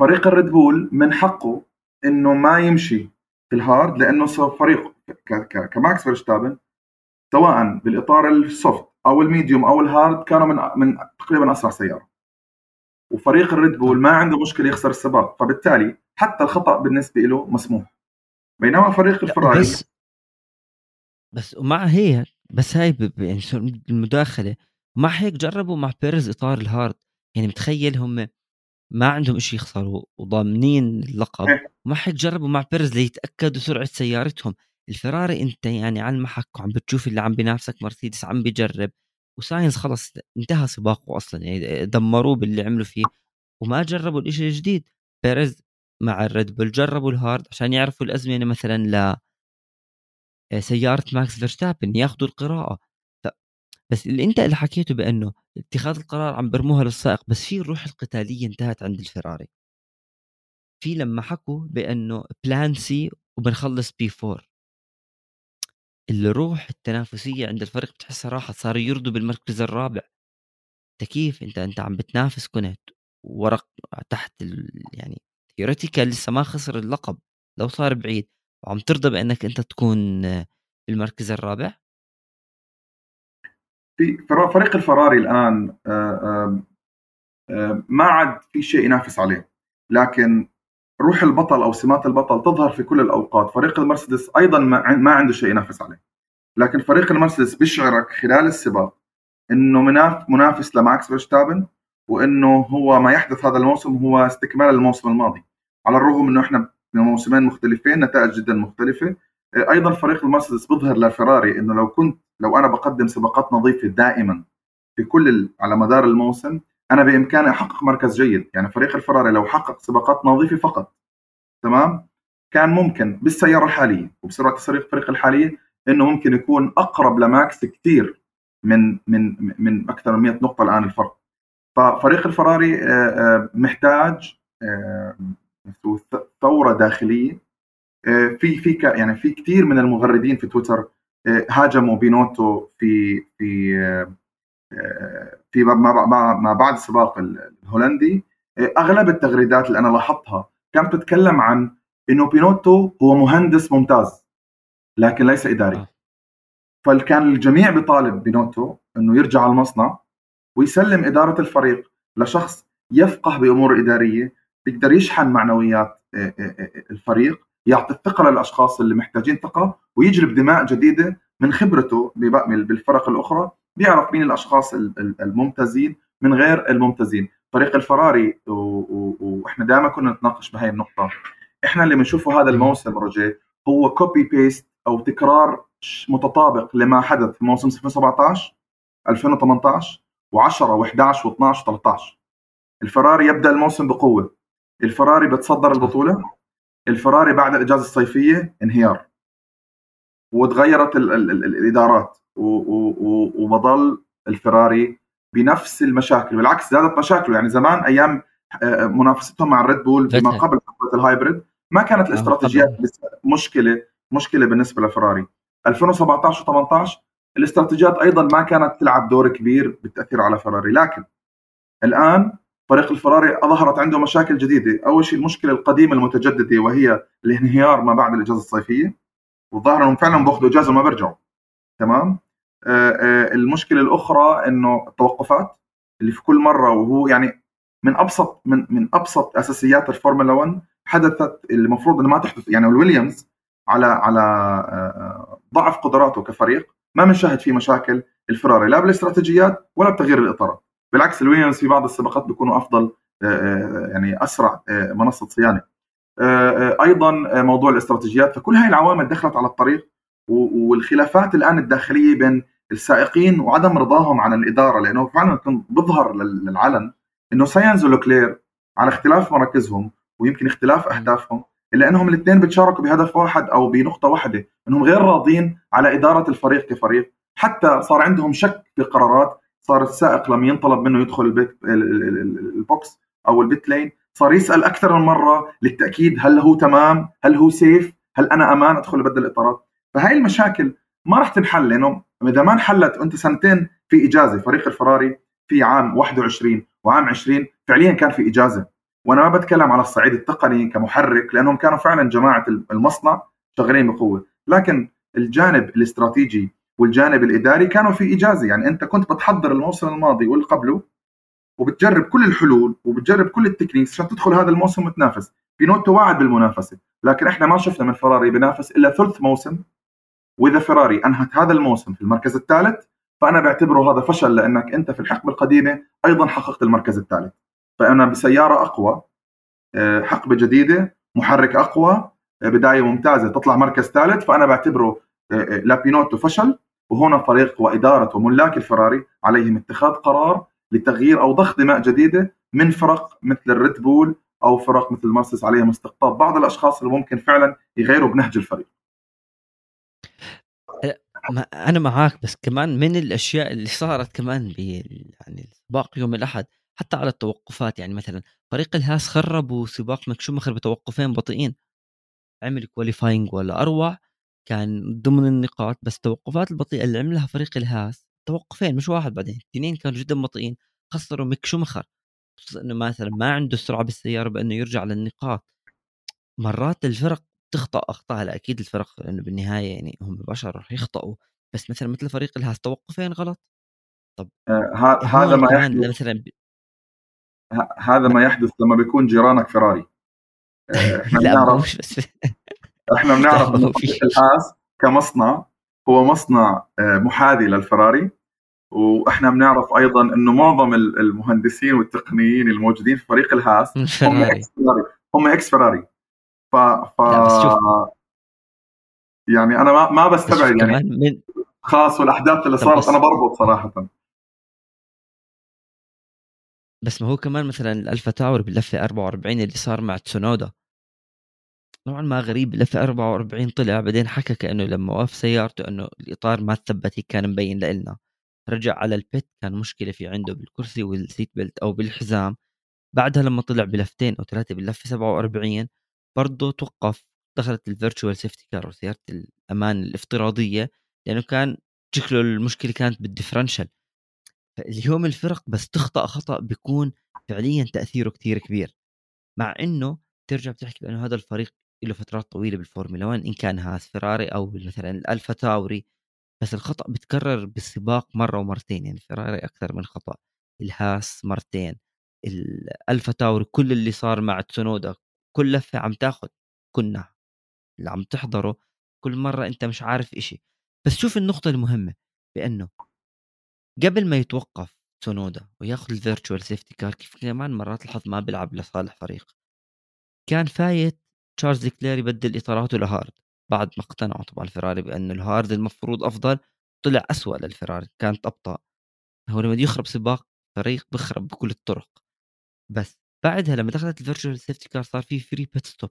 [SPEAKER 2] فريق الريد بول من حقه إنه ما يمشي في ال hard لأنه فريق كماكس فيرشتابن سواء بالإطار ال soft أو ال medium أو ال hard كانوا من من تقريبا أسرع سيارة. وفريق الريد بول ما عنده مشكلة يخسر السباق فبالتالي حتى الخطأ بالنسبة له مسموح. بينما فريق الفراري
[SPEAKER 1] بس بس ومع هيك بس هاي يعني المداخلة ومع هيك جربوا مع بيرز إطار ال hard. يعني متخيل هم ما عندهم شيء يخسروا وضامنين اللقب. إيه. وما هيك جربوا مع بيرز ليتأكدوا سرعة سيارتهم. الفراري أنت يعني على المحك وعم بتشوف اللي عم بينافسك مرسيدس عم بيجرب وساينز خلص انتهى سباقه أصلا يعني دمروه باللي عملوا فيه وما جربوا الشيء الجديد. بيريز مع الريد بول جربوا ال hard عشان يعرفوا الأزمنة مثلا ل سيارة ماكس فيرستابن ياخذوا القراءة. ف... بس اللي أنت اللي حكيته بأنه اتخاذ القرار عم برموها للسائق بس في الروح القتالية انتهت عند الفراري في لما حكوا بأنه plan C وبنخلص P4 الروح التنافسية عند الفريق بتحسها راحت صاروا يرضوا بالمركز الرابع. أنت كيف؟ أنت أنت عم بتنافس كنت ورق تحت ال... يعني theoretical لسه ما خسر اللقب لو صار بعيد. وعم ترضى بأنك أنت تكون بالمركز الرابع؟
[SPEAKER 2] في فريق الفراري الآن ما عاد في شيء ينافس عليه. لكن روح البطل أو سمات البطل تظهر في كل الأوقات. فريق المرسيدس أيضا ما عنده شيء ينافس عليه. لكن فريق المرسيدس بيشعرك خلال السباق إنه منافس لماكس فيرستابن وإنه هو ما يحدث هذا الموسم هو استكمال الموسم الماضي. على الرغم إنه إحنا موسمين مختلفين نتائج جدا مختلفة أيضا فريق المرسيدس بيظهر لفراري إنه لو كنت لو أنا بقدم سباقات نظيفة دائما في كل على مدار الموسم أنا بإمكاني أحقق مركز جيد. يعني فريق الفراري لو حقق سباقات نظيفة فقط تمام؟ كان ممكن بالسيارة الحالية وبسرعة تسريق الفريق الحاليه إنه ممكن يكون أقرب لماكس كثير من من من أكثر من 100 نقطة الآن الفرق. ففريق الفراري آه، آه، محتاج آه، ثورة داخلية. في في يعني في كثير من المغردين في تويتر هاجموا بينوتو في في في ما بعد السباق الهولندي أغلب التغريدات اللي أنا لاحظتها كانت تتكلم عن إنه بينوتو هو مهندس ممتاز لكن ليس إداري آه. فكان الجميع بيطالب بينوتو إنه يرجع على المصنع ويسلم إدارة الفريق لشخص يفقه بأمور إدارية بيقدر يشحن معنويات آه، آه، الفريق يعطي الثقة للأشخاص اللي محتاجين ثقة ويجلب دماء جديدة من خبرته بالفرق الأخرى بيعرف مين الأشخاص الممتازين من غير الممتازين. فريق الفراري وإحنا دائما كنا نتناقش بهاي النقطة. إحنا اللي بنشوفه هذا الموسم رجي هو copy paste أو تكرار متطابق لما حدث في موسم 2017 2018 و10 و11 و12 و13 الفراري يبدأ الموسم بقوة. الفراري بتصدر البطولة. الفراري بعد الإجازة الصيفية انهيار. وتغيرت ال ال ال الإدارات. وبضل الفراري بنفس المشاكل بالعكس زادت مشاكله. يعني زمان أيام آه، منافستهم مع الريد بول فيما قبل حقبة ال hybrid ما كانت آه، الاستراتيجيات مشكلة مشكلة بالنسبة لفراري. 2017 و18 الاستراتيجيات أيضا ما كانت تلعب دور كبير بالتأثير على فراري. لكن الآن فريق الفراري أظهرت عنده مشاكل جديدة. أول شيء المشكلة القديمة المتجددة وهي الانهيار ما بعد الإجازة الصيفية. والظاهر إنهم فعلا بأخذوا إجازة وما بيرجعوا تمام؟ آه، آه، المشكلة الأخرى إنه التوقفات اللي في كل مرة وهو يعني من ابسط من من أبسط أساسيات الفورمولا 1 حدثت اللي المفروض إنه ما تحدث. يعني الويليامز على على ضعف قدراته كفريق ما بنشاهد فيه مشاكل. الفراري لا بالاستراتيجيات ولا بتغيير الاطارات بالعكس الويليامز في بعض السباقات بيكونوا أفضل يعني أسرع منصة صيانة. أيضا موضوع الاستراتيجيات. فكل هاي العوامل دخلت على الطريق والخلافات الآن الداخلية بين السائقين وعدم رضاهم عن الإدارة لأنه فعلا بظهر للعلن إنه ساينز ولوكلير على اختلاف مراكزهم ويمكن اختلاف أهدافهم إلا إنهم الاثنين بتشاركوا بهدف واحد أو بنقطة واحدة إنهم غير راضين على إدارة الفريق كفريق. حتى صار عندهم شك في قرارات صار السائق لما ينطلب منه يدخل ال pit ال box أو البيت لين صار يسأل أكثر من مرة للتأكيد هل هو تمام هل هو سيف هل أنا أمان أدخل ابدل الإطارات. فهاي المشاكل ما راح تنحل لأنه إذا ما انحلت وأنت سنتين في إجازة فريق الفراري في عام 21 وعام 20 فعليا كان في إجازة. وأنا ما بتكلم على الصعيد التقني كمحرك لأنهم كانوا فعلا جماعة المصنع شغالين بقوة. لكن الجانب الاستراتيجي والجانب الإداري كانوا في إجازة. يعني أنت كنت بتحضر الموسم الماضي واللي قبله وبتجرب كل الحلول وبتجرب كل ال techniques عشان تدخل هذا الموسم وتنافس. بينوتو واعد بالمنافسة. لكن إحنا ما شفنا من فراري بينافس إلا ثلث موسم وإذا فراري أنهت هذا الموسم في المركز الثالث فأنا بعتبره هذا فشل لأنك أنت في الحقبة القديمة أيضا حققت المركز الثالث فأنا بسيارة أقوى آه، حقبة جديدة محرك أقوى آه، بداية ممتازة تطلع مركز ثالث فأنا بعتبره آه، لابينوتو فشل وهنا فريق واداره وملاك الفراري عليهم اتخاذ قرار لتغيير أو ضخ دماء جديدة من فرق مثل الريد بول أو فرق مثل مرسيدس عليهم استقطاب بعض الأشخاص اللي ممكن فعلا يغيروا بنهج الفريق.
[SPEAKER 1] أنا معاك بس كمان من الأشياء اللي صارت كمان ب يعني سباق يوم الأحد حتى على التوقفات يعني مثلا فريق الهاس خربوا سباق ميك شوماخر بتوقفين بطيئين. عمل qualifying ولا أروع كان ضمن النقاط بس التوقفات البطيئة اللي عملها فريق الهاس توقفين مش واحد بعدين اثنين كانوا جدا بطيئين خسروا ميك شومخر إنه مثلا ما عنده سرعه بالسيارة بأنه يرجع للنقاط. مرات الفرق تخطأ أخطاء لا أكيد الفرق لأنه بالنهاية يعني هم بشر رح يخطئوا بس مثلا مثل فريق الهاس توقفين غلط؟ طب
[SPEAKER 2] آه هذا ما يحدث. مثلا ب... هذا ما يحدث لما بيكون جيرانك فراري
[SPEAKER 1] آه، إحنا لا بنعرف بس
[SPEAKER 2] إحنا بنعرف الهاس كمصنع هو مصنع آه، محاذي للفراري وإحنا بنعرف أيضا إنه معظم المهندسين والتقنيين الموجودين في فريق الهاس هم إكس فراري هم إكس فراري ف ف يعني أنا ما ما بستبعد يعني. من... خاص والأحداث اللي صارت أنا بربط صراحة.
[SPEAKER 1] بس ما هو كمان مثلا الالفا تاوري باللفة 44 اللي صار مع تسونودا. نوعا ما غريب اللفه 44 طلع بعدين حكى كأنه لما وقف سيارته إنه الإطار ما ثبت كان مبين لنا رجع على البيت كان مشكلة في عنده بالكرسي وال seat belt أو بالحزام. بعدها لما طلع بلفتين أو ثلاثة باللفة 47 برضه توقف دخلت ال virtual safety car وسيارة الأمان الافتراضية لأنه كان شكله المشكلة كانت بال differential اليوم الفرق بس تخطأ خطأ بيكون فعليا تأثيره كثير كبير. مع إنه ترجع بتحكي بأنه هذا الفريق له فترات طويلة بالفورمولا 1 إن كان هاس فيراري أو مثلا الالفا تاوري بس الخطأ بتكرر بالسباق مرة ومرتين يعني فيراري أكثر من خطأ الهاس مرتين الالفا تاوري كل اللي صار مع تسونودا كل لفة عم تاخذ كنا اللي عم تحضره كل مرة أنت مش عارف إشي. بس شوف النقطة المهمة بأنه قبل ما يتوقف تسونودا وياخذ ال virtual safety car كيف كمان مرات الحظ ما بيلعب لصالح فريق. كان فايت تشارلز لكلير يبدل إطاراته ل hard بعد ما اقتنعوا طبعا الفراري بأنه ال hard المفروض أفضل طلع أسوأ للفراري كانت أبطأ. هو لما يخرب سباق فريق بخرب بكل الطرق. بس بعدها لما دخلت ال virtual safety car صار في free pit stop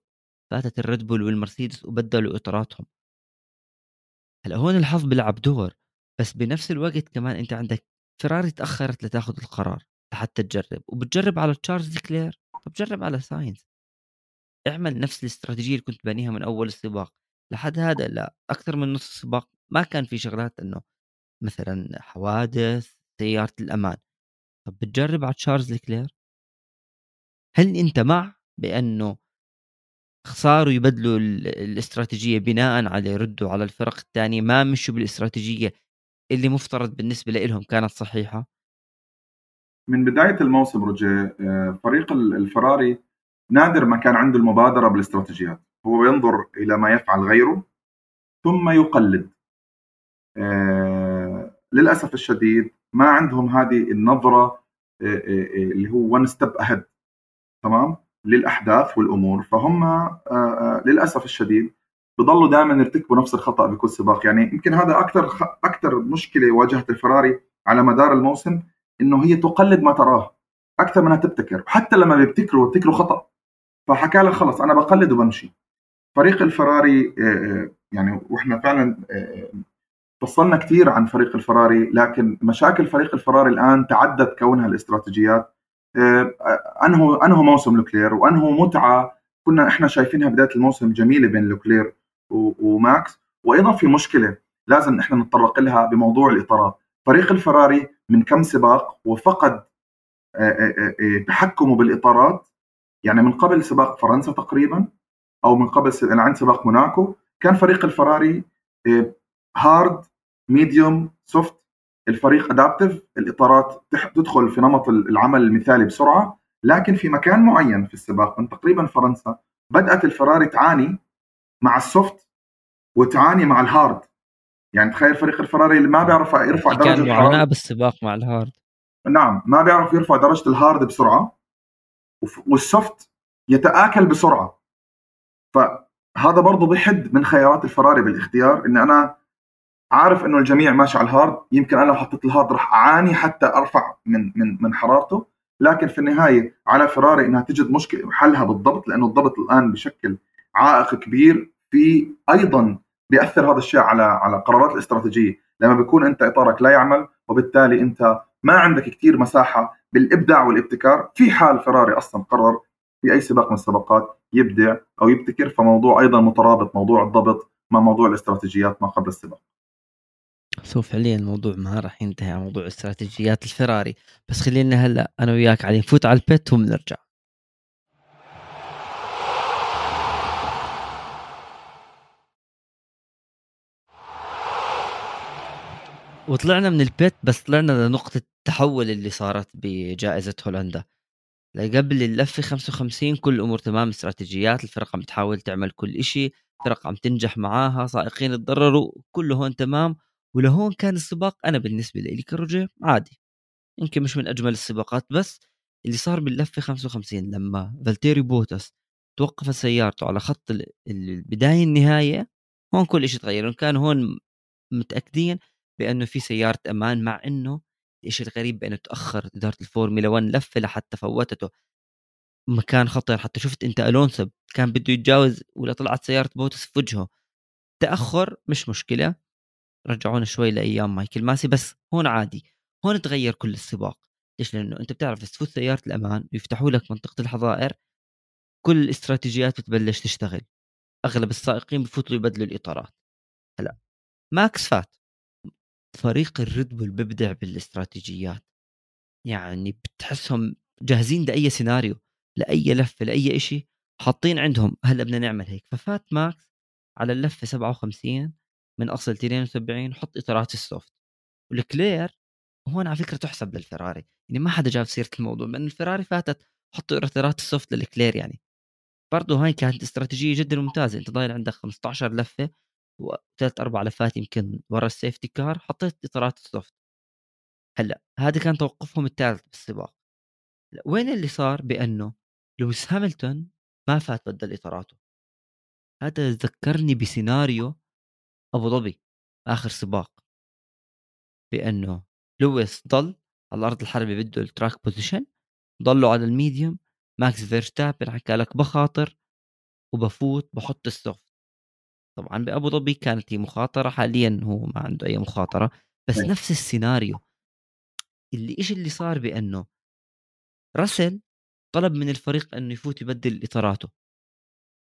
[SPEAKER 1] فاتت الريد بول والمرسيدس وبدلوا إطاراتهم. هلأ هون الحظ بيلعب دور بس بنفس الوقت كمان أنت عندك فراري تأخرت لتاخذ القرار لحتى تجرب وبتجرب على تشارلز لكلير طب جرب على ساينس اعمل نفس الاستراتيجية اللي كنت بانيها من أول السباق. لحد هذا لا أكثر من نص السباق ما كان في شغلات إنه مثلا حوادث سيارة الأمان. طب بتجرب على تشارلز لكلير هل أنت مع بأنه صاروا يبدلوا الاستراتيجية بناء على يردوا على الفرق الثانية ما مشوا بالاستراتيجية اللي مفترض بالنسبة لهم كانت صحيحة؟
[SPEAKER 2] من بداية الموسم رجاء آه، فريق الفراري نادر ما كان عنده المبادرة بالاستراتيجيات. هو ينظر إلى ما يفعل غيره ثم يقلد. آه للأسف الشديد ما عندهم هذه النظرة آه اللي هو وان ستيب اهيد تمام؟ للأحداث والأمور. فهم آه، آه، للأسف الشديد بضلوا دائما يرتكبوا نفس الخطأ بكل سباق. يعني يمكن هذا أكثر أكثر مشكلة واجهت الفراري على مدار الموسم إنه هي تقلد ما تراه أكثر منها تبتكر. حتى لما بيبتكروا بيبتكروا خطأ. فحكى لها خلص أنا بقلد وبمشي. فريق الفراري آه، يعني وإحنا فعلا فصلنا كثير عن فريق الفراري لكن مشاكل فريق الفراري الآن تعدت كونها الاستراتيجيات انهوا انهوا موسم لوكلير وانهوا متعة كنا إحنا شايفينها بداية الموسم جميلة بين لوكلير وماكس. وأيضا في مشكلة لازم إحنا نتطرق لها بموضوع الإطارات. فريق الفراري من كم سباق وفقد تحكمه بالإطارات. يعني من قبل سباق فرنسا تقريبا أو من قبل عند سباق موناكو كان فريق الفراري hard medium soft الفريق adaptive الإطارات تدخل في نمط العمل المثالي بسرعة لكن في مكان معين في السباق من تقريبا فرنسا بدأت الفراري تعاني مع ال soft وتعاني مع ال hard. يعني تخيل فريق الفراري اللي ما بيعرف يرفع درجة
[SPEAKER 1] كان معاناه بالسباق مع ال hard.
[SPEAKER 2] نعم ما بيعرف يرفع درجة ال hard بسرعة وال soft يتآكل بسرعة. فهذا برضه بحد من خيارات الفراري بالاختيار إن أنا عارف إنه الجميع ماشي على ال hard يمكن أنا لو حطيت ال hard راح أعاني حتى أرفع من من من حرارته. لكن في النهاية على فراري إنها تجد مشكلة حلها بالضبط لأنه الضبط الآن بشكل عائق كبير في أيضا بيأثر هذا الشيء على على قرارات الاستراتيجية. لما بيكون أنت إطارك لا يعمل وبالتالي أنت ما عندك كثير مساحة بالإبداع والابتكار في حال فراري أصلا قرر في أي سباق من السباقات يبدع أو يبتكر فموضوع أيضا مترابط موضوع الضبط مع موضوع الاستراتيجيات ما قبل السباق.
[SPEAKER 1] سو فعليا الموضوع ما راح ينتهي على موضوع استراتيجيات الفراري بس خلينا هلأ أنا وياك علي نفوت على البيت وبنرجع وطلعنا من البيت بس طلعنا لنقطة التحول اللي صارت بجائزة هولندا. قبل اللفة 55 كل الأمور تمام استراتيجيات الفرق عم تحاول تعمل كل إشي فرق عم تنجح معاها سائقين تضرروا كله هون تمام. ولهون كان السباق أنا بالنسبة لي كروجيه عادي. يمكن مش من أجمل السباقات بس اللي صار باللفة 55 لما فالتيري بوتاس توقفت سيارته على خط البداية النهاية هون كل شيء تغير. كان هون متأكدين بأنه في سيارة أمان مع إنه الشيء الغريب بأنه تأخر إدارة الفورمولا 1 لفة لحتى فوتته. مكان خطر حتى شفت أنت ألونسو كان بده يتجاوز ولا طلعت سيارة بوتاس في وجهه. تأخر مش مشكلة. رجعونا شوي لأيام مايكل ماسي بس هون عادي. هون تغير كل السباق. ليش؟ لأنه أنت بتعرف بس تفوت سيارة الأمان ويفتحوا لك منطقة الحظائر كل الاستراتيجيات بتبلش تشتغل. أغلب السائقين بفوتوا يبدلوا الإطارات. هلا ماكس فات. فريق الريد بول بيبدع بالاستراتيجيات. يعني بتحسهم جاهزين لأي سيناريو لأي لفة لأي شيء حاطين عندهم هلا بدنا نعمل هيك. ففات ماكس على اللفة 57 من أصل 72 حط إطارات ال soft. والكلير هون على فكرة تحسب للفراري يعني ما حدا جاب سيرة الموضوع لأن الفراري فاتت حطوا إطارات ال soft للكلير يعني. برضه هاي كانت استراتيجية جدا ممتازة أنت ضايل عندك 15 لفة وثلاث أربع لفات يمكن ورا ال safety car حطيت إطارات ال soft. هلأ هذا كان توقفهم الثالث بالسباق. وين اللي صار؟ بأنه لويس هاملتون ما فات بدل إطاراته. هذا ذكرني بسيناريو أبو ظبي آخر سباق. بأنه لويس ضل على الأرض الحلبة بده ال track position ضلوا على ال medium ماكس فيرستابن حكى لك بخاطر وبفوت بحط ال soft طبعا بأبو ظبي كانت هي مخاطرة حاليا هو ما عنده أي مخاطرة بس. نفس السيناريو. اللي إيش اللي صار بأنه راسل طلب من الفريق إنه يفوت يبدل إطاراته.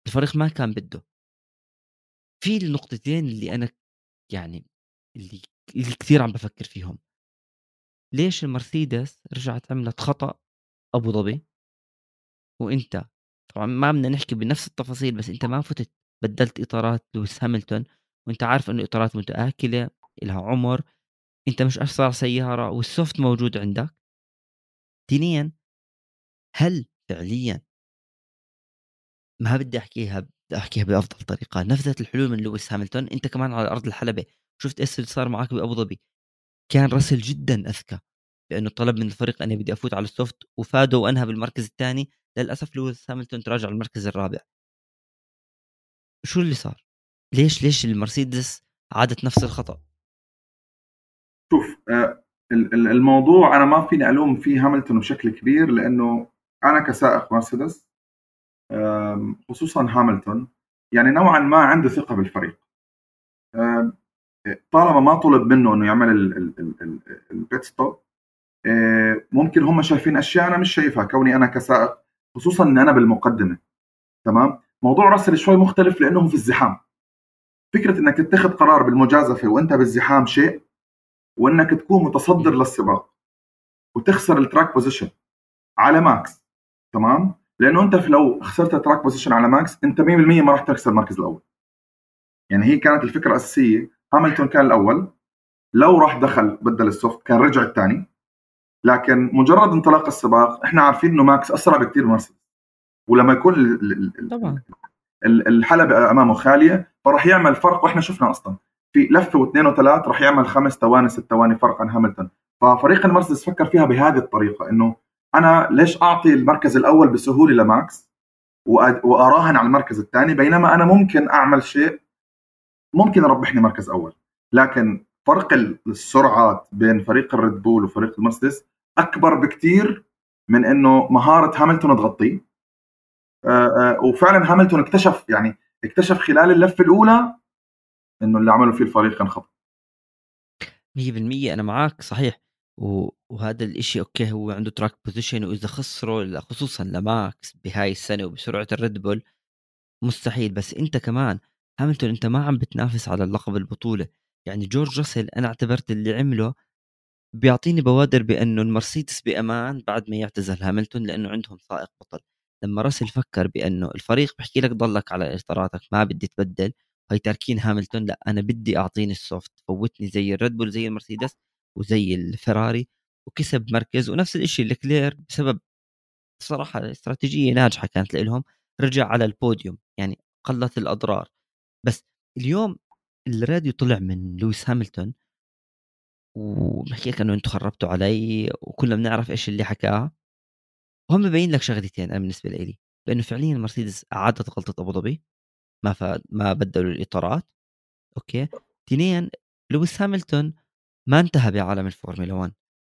[SPEAKER 1] الفريق ما كان بده. في النقطتين اللي أنا يعني اللي اللي كثير عم بفكر فيهم. ليش المرسيدس رجعت عملت خطأ أبو ظبي؟ وأنت طبعا ما بدنا نحكي بنفس التفاصيل بس أنت ما فتت بدلت إطارات لويس هاملتون وأنت عارف إنه إطارات متآكلة لها عمر أنت مش اسرع سيارة والسوفت موجود عندك. ثانيا هل فعليا ما بدي أحكيها أحكيها بأفضل طريقة. نفذت الحلول من لويس هاملتون أنت كمان على أرض الحلبة. شفت إيش اللي صار معك بأبو ظبي؟ كان راسل جدا أذكى لأنه طلب من الفريق اني بدي افوت على ال soft وفاده وأنهى بالمركز الثاني. للأسف لويس هاملتون تراجع المركز الرابع. شو اللي صار؟ ليش ليش المرسيدس عادت نفس الخطأ؟
[SPEAKER 2] شوف آه، الموضوع أنا ما فيني ألوم فيه هاملتون بشكل كبير لأنه أنا كسائق مرسيدس خصوصا هاملتون يعني نوعا ما عنده ثقة بالفريق. طالما ما طلب منه إنه يعمل ال pit stop آه، ممكن هم شايفين أشياء أنا مش شايفها كوني أنا كسائق خصوصا ان أنا بالمقدمة. تمام؟ موضوع راسل شوي مختلف لأنه في الزحام. فكرة إنك تتخذ قرار بالمجازفة وأنت بالزحام شيء وإنك تكون متصدر للسباق وتخسر ال track position على ماكس تمام؟ لأنه أنت لو خسرت ال track position على ماكس أنت 100% ما راح تكسب المركز الأول. يعني هي كانت الفكرة الأساسية. هاملتون كان الأول. لو راح دخل بدل ال soft كان رجع الثاني. لكن مجرد انطلاق السباق إحنا عارفين إنه ماكس أسرع بكثير من مرسيدس. ولما يكون طبعا. الحلبة أمامه خالية فراح يعمل فرق وإحنا شفنا أصلا. في لفه واثنين وثلاث راح يعمل خمس ثواني ست ثواني فرق عن هاملتون. ففريق المرسيدس فكر فيها بهذه الطريقة إنه أنا ليش أعطي المركز الأول بسهولة لماكس وأراهن على المركز الثاني؟ بينما أنا ممكن أعمل شيء ممكن يربحني مركز أول. لكن فرق السرعات بين فريق الريد بول وفريق المرسيدس أكبر بكثير من إنه مهارة هاملتون تغطيه. آه، آه، وفعلا هاملتون اكتشف يعني اكتشف خلال اللفة الأولى إنه اللي عمله فيه الفريق كان خطا
[SPEAKER 1] 100% أنا معك صحيح. وهذا الإشي okay هو عنده track position وإذا خسروا خصوصا لماكس بهاي السنة وبسرعة الريد بول مستحيل. بس أنت كمان هاملتون أنت ما عم بتنافس على اللقب البطولة. يعني جورج راسل أنا اعتبرت اللي عمله بيعطيني بوادر بأنه المرسيدس بأمان بعد ما يعتزل هاملتون لأنه عندهم سائق بطل. لما راسل فكر بأنه الفريق بحكي لك ضلك على إطاراتك ما بدي تبدل هاي تاركين هاملتون لا أنا بدي أعطيني ال soft فوتني زي الريد بول زي المرسيدس. وزي الفراري وكسب مركز ونفس الشيء لكلير بسبب صراحة استراتيجية ناجحة كانت لهم رجع على البوديوم يعني قلت الأضرار. بس اليوم الراديو طلع من لويس هاملتون وبحكي لك إنه أنتم خربتوا علي وكلنا بنعرف إيش اللي حكاه. وهم مبين لك شغلتين أنا بالنسبة لي بأنه فعليا مرسيدس أعادت غلطة أبو ظبي ما ف... ما بدلوا الإطارات okay. اثنين لويس هاملتون ما انتهى بعالم الفورمولا 1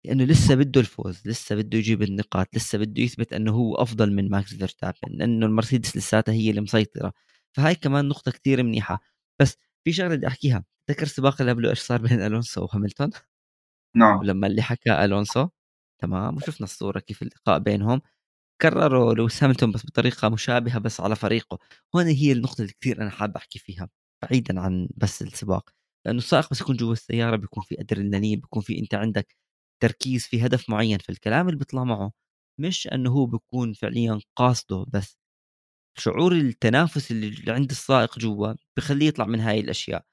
[SPEAKER 1] لأنه لسه بده الفوز لسه بده يجيب النقاط لسه بده يثبت إنه هو أفضل من ماكس فيرستابن لأنه المرسيدس لساتها هي اللي مسيطره فهاي كمان نقطة كثير منيحة. بس في شغلة بدي أحكيها. تذكر السباق اللي قبله إيش صار بين ألونسو وهاملتون؟
[SPEAKER 2] نعم.
[SPEAKER 1] لما اللي حكى ألونسو تمام وشفنا الصورة كيف اللقاء بينهم كرروا لويس هاملتون بس بطريقة مشابهة بس على فريقه. هون هي النقطة اللي كثير أنا حابب أحكي فيها بعيدا عن بس السباق. لأنه السائق بس يكون جوا السيارة بيكون في أدرينالين بيكون في أنت عندك تركيز في هدف معين في الكلام اللي بيطلع معه. مش إنه هو بيكون فعليا قاصده بس. شعور التنافس اللي عند السائق جوا بخليه يطلع من هاي الأشياء.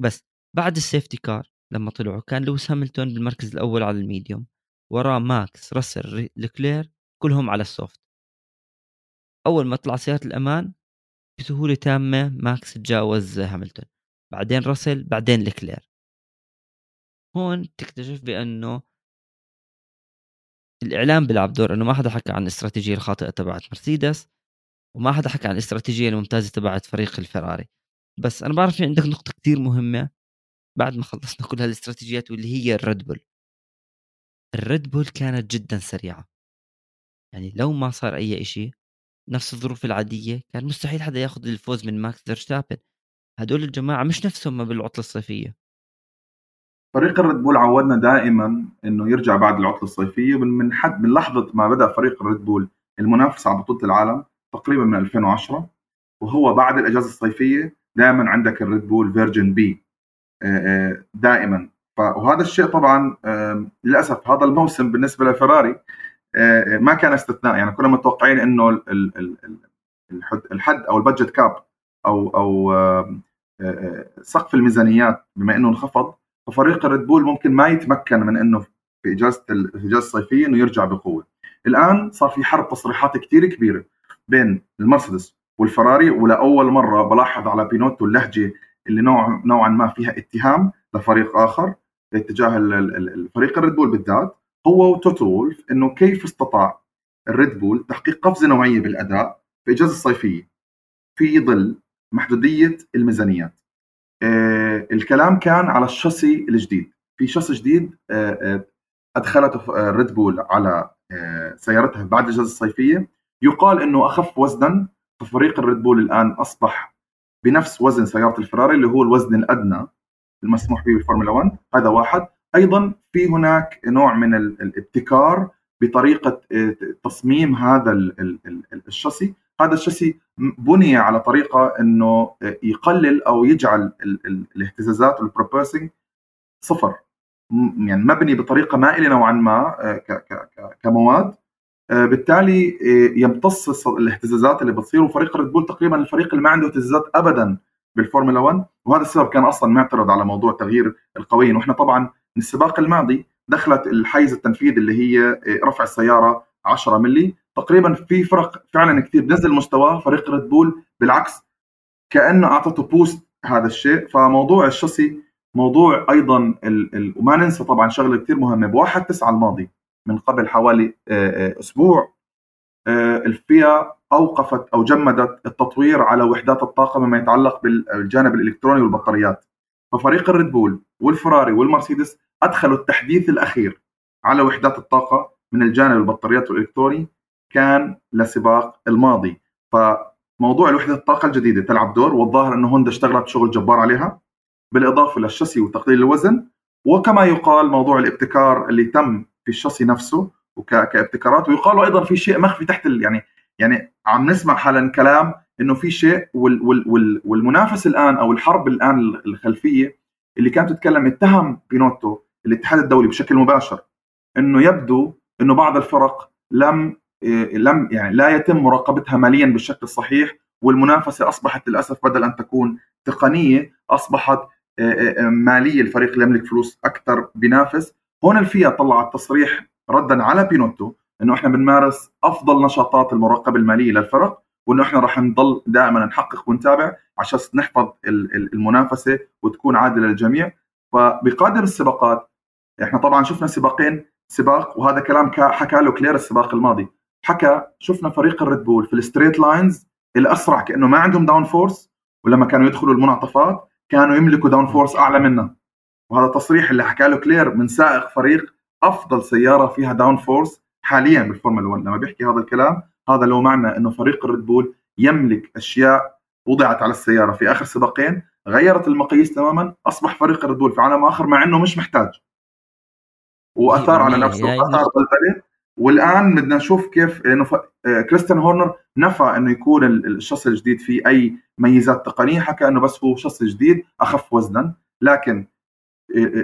[SPEAKER 1] بس بعد ال safety car لما طلعوا كان لويس هاملتون بالمركز الأول على ال medium وراه ماكس راسل لكلير كلهم على ال soft أول ما طلع سيارة الأمان بسهولة تامة ماكس تجاوز هاملتون. بعدين راسل بعدين لكلير. هون تكتشف بأنه الإعلام بيلعب دور إنه ما حدا حكى عن الاستراتيجية الخاطئة تبعت مرسيدس وما حدا حكى عن الاستراتيجية الممتازة تبعت فريق الفراري. بس أنا بعرف في عندك نقطة كثير مهمة بعد ما خلصنا كل هالإستراتيجيات واللي هي الريد بول. الريد بول كانت جدا سريعة. يعني لو ما صار أي شيء نفس الظروف العادية كان مستحيل حدا ياخذ الفوز من ماكس فيرستابن. هدول الجماعة مش نفسهم بالعطلة الصيفية.
[SPEAKER 2] فريق الريد بول عودنا دائما إنه يرجع بعد العطلة الصيفية من حد من لحظة ما بدأ فريق الريد بول المنافسة على بطولة العالم تقريبا من 2010 وهو بعد الأجازة الصيفية دائما عندك الريد بول version B دائما. وهذا الشيء طبعا للأسف هذا الموسم بالنسبة لفراري آه، ما كان استثناء. يعني كنا متوقعين إنه الحد أو ال budget cap أو أو سقف الميزانيات بما إنه انخفض ففريق الريد بول ممكن ما يتمكن من إنه في إجازة الاجازه الصيفية إنه يرجع بقوة. الآن صار في حرب تصريحات كثير كبيرة بين المرسيدس والفراري ولاول مرة بلاحظ على بينوتو اللهجة اللي نوع نوعا ما فيها اتهام لفريق آخر اتجاه الفريق الريد بول بالذات هو وتوتو وولف إنه كيف استطاع الريد بول تحقيق قفزة نوعية بالأداء في الاجازه الصيفية في ظل محدودية الميزانيات. آه الكلام كان على الشاسي الجديد، في شاسي جديد آه آه أدخلته ريد بول على سيارتها بعد الإجازة الصيفية. يقال إنه أخف وزنا ففريق الريد بول الآن أصبح بنفس وزن سيارة الفراري اللي هو الوزن الأدنى المسموح به بالفورمولا 1 هذا واحد. أيضا في هناك نوع من الابتكار بطريقة تصميم هذا الشاسي هذا الشاسي بني على طريقة إنه آه، يقلل أو يجعل الاهتزازات وال porpoising صفر. يعني مبني بطريقة مائلة نوعا ما آه، كمواد. بالتالي يمتص الاهتزازات اللي بتصير وفريق ريد بول تقريبا الفريق اللي ما عنده اهتزازات ابدا بالفورمولا 1 وهذا السبب كان أصلا معترض على موضوع تغيير القوانين. وإحنا طبعا من السباق الماضي دخلت الحيز التنفيذ اللي هي رفع السيارة 10 ملي تقريبا في فرق فعلا كثير نزل مستواه فريق ريد بول بالعكس كأنه أعطته boost هذا الشيء. فموضوع الشاسي موضوع أيضا وما ننسى طبعا شغلة كثير مهمة. بواحد تسعة الماضي من قبل حوالي أسبوع الفيا أوقفت أو جمدت التطوير على وحدات الطاقه مما يتعلق بالجانب الإلكتروني والبطاريات. ففريق الريد بول والفراري والمرسيدس أدخلوا التحديث الأخير على وحدات الطاقة من الجانب البطاريات والإلكتروني. كان لسباق الماضي. فموضوع الوحدة الطاقة الجديدة تلعب دور والظاهر إنه هوندا اشتغلت شغل جبار عليها بالإضافة للشاسي وتقليل الوزن. وكما يقال موضوع الابتكار اللي تم في الشاسي نفسه وكابتكارات ويقال أيضا في شيء مخفي تحت يعني يعني عم نسمع حالا كلام إنه في شيء وال وال وال والمنافس الآن أو الحرب الآن الخلفية اللي كانت تتكلم اتهم بينوتو الاتحاد الدولي بشكل مباشر إنه يبدو إنه بعض الفرق لم لم يعني لا يتم مراقبتها ماليا بالشكل الصحيح والمنافسة أصبحت للأسف بدل ان تكون تقنية أصبحت مالية الفريق اللي يملك فلوس أكثر بينافس. هون الفيا طلعت تصريح ردا على بينوتو إنه إحنا بنمارس أفضل نشاطات المراقبة المالية للفرق وإنه إحنا راح نضل دائما نحقق ونتابع عشان نحفظ المنافسة وتكون عادلة للجميع. فبقادم السباقات إحنا طبعا شفنا سباقين سباق وهذا كلام حكى لوكلير السباق الماضي. حكى شفنا فريق الريد بول في ال straight lines الاسرع كأنه ما عندهم downforce ولما كانوا يدخلوا المنعطفات كانوا يملكوا downforce أعلى منا وهذا التصريح اللي حكى لوكلير من سائق فريق أفضل سيارة فيها downforce حاليا بالفورمولا 1 لما بيحكي هذا الكلام هذا له معنى إنه فريق الريد بول يملك أشياء وضعت على السيارة. في آخر سباقين غيرت المقاييس تماما أصبح فريق الريد بول في عالم آخر مع إنه مش محتاج. وأثار على نفسه وأثار بلبله والآن بدنا نشوف كيف لأنه. آه، كريستيان هورنر نفى إنه يكون الشخص الجديد فيه أي ميزات تقنية حكى إنه بس هو شخص جديد أخف وزنا لكن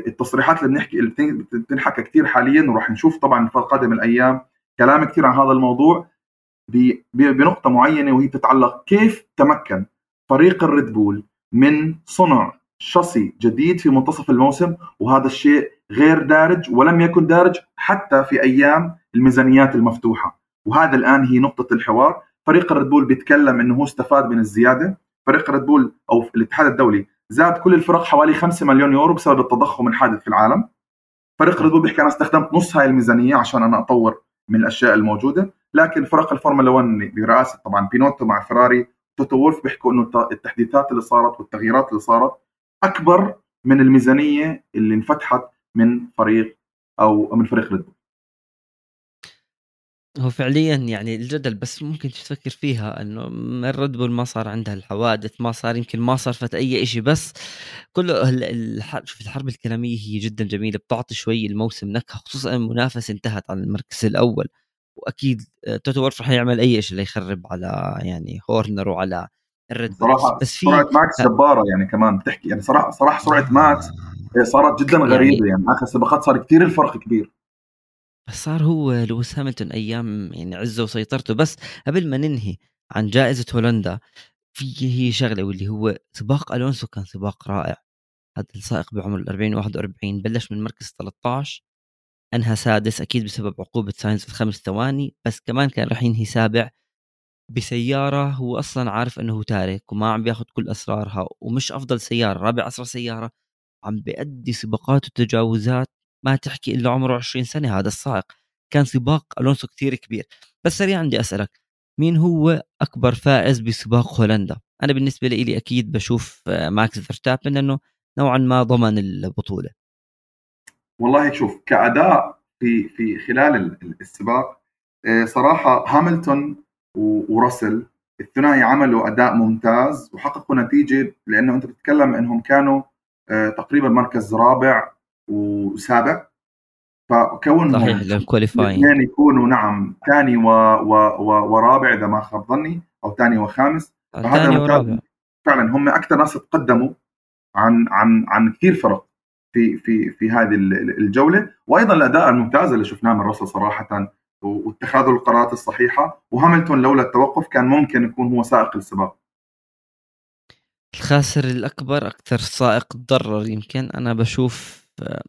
[SPEAKER 2] التصريحات اللي بنحكي اللي بتنحكى كثير حاليا وراح نشوف طبعا في قادم الأيام كلام كثير عن هذا الموضوع بنقطة معينة وهي تتعلق كيف تمكن فريق الريد بول من صنع شاسي جديد في منتصف الموسم وهذا الشيء غير دارج ولم يكن دارج حتى في أيام الميزانيات المفتوحة. وهذا الآن هي نقطة الحوار. فريق الريد بول بيتكلم إنه هو استفاد من الزيادة. فريق الريد بول أو الاتحاد الدولي زاد كل الفرق حوالي 5 مليون يورو بسبب التضخم الحادث في العالم. فريق ريد بول بيحكي أنا استخدمت نص هاي الميزانية عشان أنا أطور من الأشياء الموجودة. لكن فرق الفورمولا 1 برئاسة طبعا بينوتو مع فراري توتو وولف بيحكوا إنه التحديثات اللي صارت والتغييرات اللي صارت أكبر من الميزانية اللي انفتحت من فريق أو من فريق ريد
[SPEAKER 1] هو فعليًا يعني الجدل بس ممكن تفكر فيها إنه الريد بول ما صار عندها الحوادث، ما صار يمكن ما صرفت أي شيء بس كله ال شوف الحرب الكلامية هي جدًا جميلة بتعطي شوي الموسم نكهة خصوصًا المنافسة انتهت على المركز الأول، وأكيد توتو وولف رح يعمل أي شيء ليخرب على يعني هورنر وعلى الريد
[SPEAKER 2] بول صراحة بس في سرعة ماكس جبارة يعني كمان بتحكي يعني صراحة صراحة سرعة ماكس صارت جدًا يعني غريبة يعني آخر سباقات صار كثير الفرق كبير.
[SPEAKER 1] بس صار هو لويس هاميلتون أيام يعني عزه وسيطرته. بس قبل ما ننهي عن جائزة هولندا في هي شغلة واللي هو سباق ألونسو كان سباق رائع. هذا السائق بعمر ال 40 41 بلش من مركز 13 أنهى سادس أكيد بسبب عقوبة ساينز في الخمس ثواني بس كمان كان راح ينهي سابع بسيارة هو أصلا عارف هو تارك وما عم بياخذ كل أسرارها ومش أفضل سيارة رابع أسرع سيارة. عم بيأدي سباقات وتجاوزات ما تحكي إلا عمره 20 سنة هذا السائق. كان سباق ألونسو كثير كبير. بس سريعا بدي أسألك مين هو أكبر فائز بسباق هولندا؟ أنا بالنسبة لي أكيد بشوف آه، ماكس فيرستابن لأنه نوعا ما ضمن البطولة.
[SPEAKER 2] والله شوف كأداء في في خلال السباق آه، صراحة هاملتون وراسل. الثنائي عملوا أداء ممتاز وحققوا نتيجة لأنه أنت بتتكلم إنهم كانوا آه، تقريبا مركز رابع وسابع. فكون
[SPEAKER 1] صحيح للكواليفاينج
[SPEAKER 2] الاثنين يكونوا نعم ثاني و... و... و... ورابع إذا ما خاب ظني أو ثاني وخامس.
[SPEAKER 1] ثاني ورابع.
[SPEAKER 2] فعلا هم أكثر ناس تقدموا عن عن عن كثير فرق في في في هذه الجولة. وأيضا الأداء الممتاز اللي شفناه من راسل صراحة واتخاذ القرارات الصحيحة. وهاملتون لولا التوقف كان ممكن يكون هو سائق السباق
[SPEAKER 1] الخاسر الأكبر أكثر سائق تضرر يمكن. أنا بشوف آه،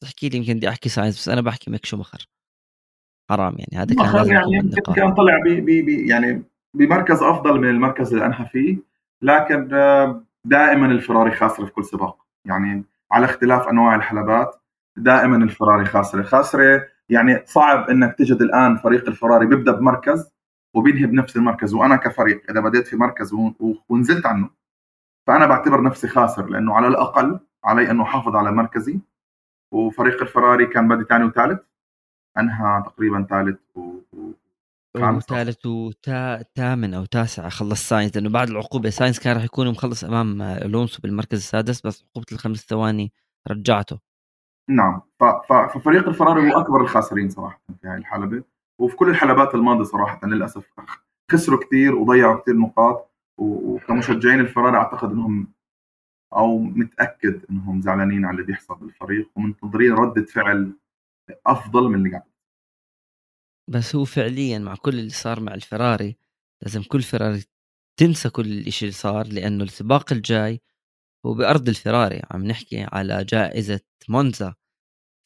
[SPEAKER 1] تحكي لي يمكن بدي أحكي ساينس بس أنا بحكي ميك شوماخر حرام يعني هذا كان لازم
[SPEAKER 2] يعني كان طلع بي بي بي يعني بمركز أفضل من المركز اللي أنهى فيه. لكن آه، دائما الفراري خاسره في كل سباق. يعني على اختلاف أنواع الحلبات دائما الفراري خاسره خاسرة يعني صعب إنك تجد الآن فريق الفراري بيبدأ بمركز وبينهي بنفس المركز وأنا كفريق إذا بديت في مركز ونزلت عنه فأنا بعتبر نفسي خاسر لأنه على الأقل علي انه أحافظ على مركزي وفريق الفراري كان بادي ثاني وثالث أنهى تقريبا ثالث و...
[SPEAKER 1] وثالث وثامن أو تاسع خلص ساينس لأنه بعد العقوبة ساينس كان راح يكون مخلص أمام ألونسو بالمركز السادس بس عقوبة الخمس ثواني رجعته.
[SPEAKER 2] نعم. ففريق الفراري هو أكبر الخاسرين صراحة في هاي الحلبة. وفي كل الحلبات الماضية صراحة للأسف خسروا كثير وضيعوا كثير نقاط. وكمشجعين الفراري أعتقد إنهم أو متأكد إنهم زعلانين على اللي بيحصل بالفريق. ومنتظرين رده فعل أفضل من اللي قاعد
[SPEAKER 1] بس هو فعليا مع كل اللي صار مع الفراري لازم كل فراري تنسى كل الشيء اللي صار لأنه السباق الجاي هو بارض الفراري عم نحكي على جائزة مونزا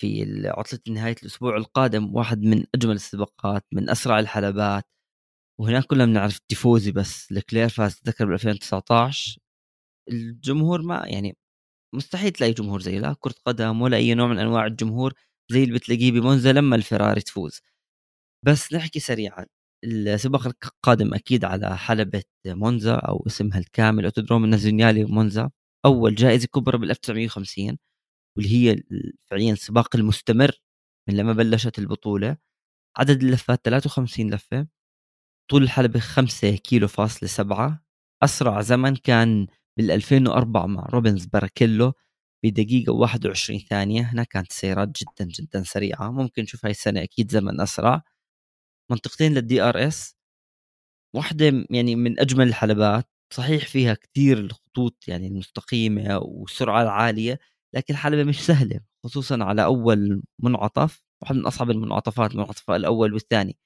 [SPEAKER 1] في عطلة نهاية الأسبوع القادم واحد من أجمل السباقات من أسرع الحلبات. وهناك كلنا بنعرف تيفوزي بس لكلير فاز تذكر ب 2019 الجمهور ما يعني مستحيل تلاقي جمهور زي لا كرة قدم ولا أي نوع من أنواع الجمهور زي اللي بتلاقيه بمونزا لما الفراري تفوز. بس نحكي سريعا السباق القادم أكيد على حلبة مونزا أو اسمها الكامل أوتودروم النازيونالي مونزا. أول جائزة كبرى بال 1950 واللي هي فعليا السباق المستمر من لما بلشت البطولة. عدد اللفات 53 لفة. طول الحلبة 5 كيلو فاصلة 7 أسرع زمن كان بال 2004 مع روبنز باريكيلو بدقيقة 21 ثانية. هنا كانت السيارات جدا جدا سريعة. ممكن نشوف هاي السنة أكيد زمن أسرع. منطقتين للدي آر إس. واحدة يعني من أجمل الحلبات. صحيح فيها كثير الخطوط يعني المستقيمة والسرعة العالية لكن الحلبة مش سهلة خصوصا على أول منعطف واحد من أصعب المنعطفات المنعطف الأول والثاني.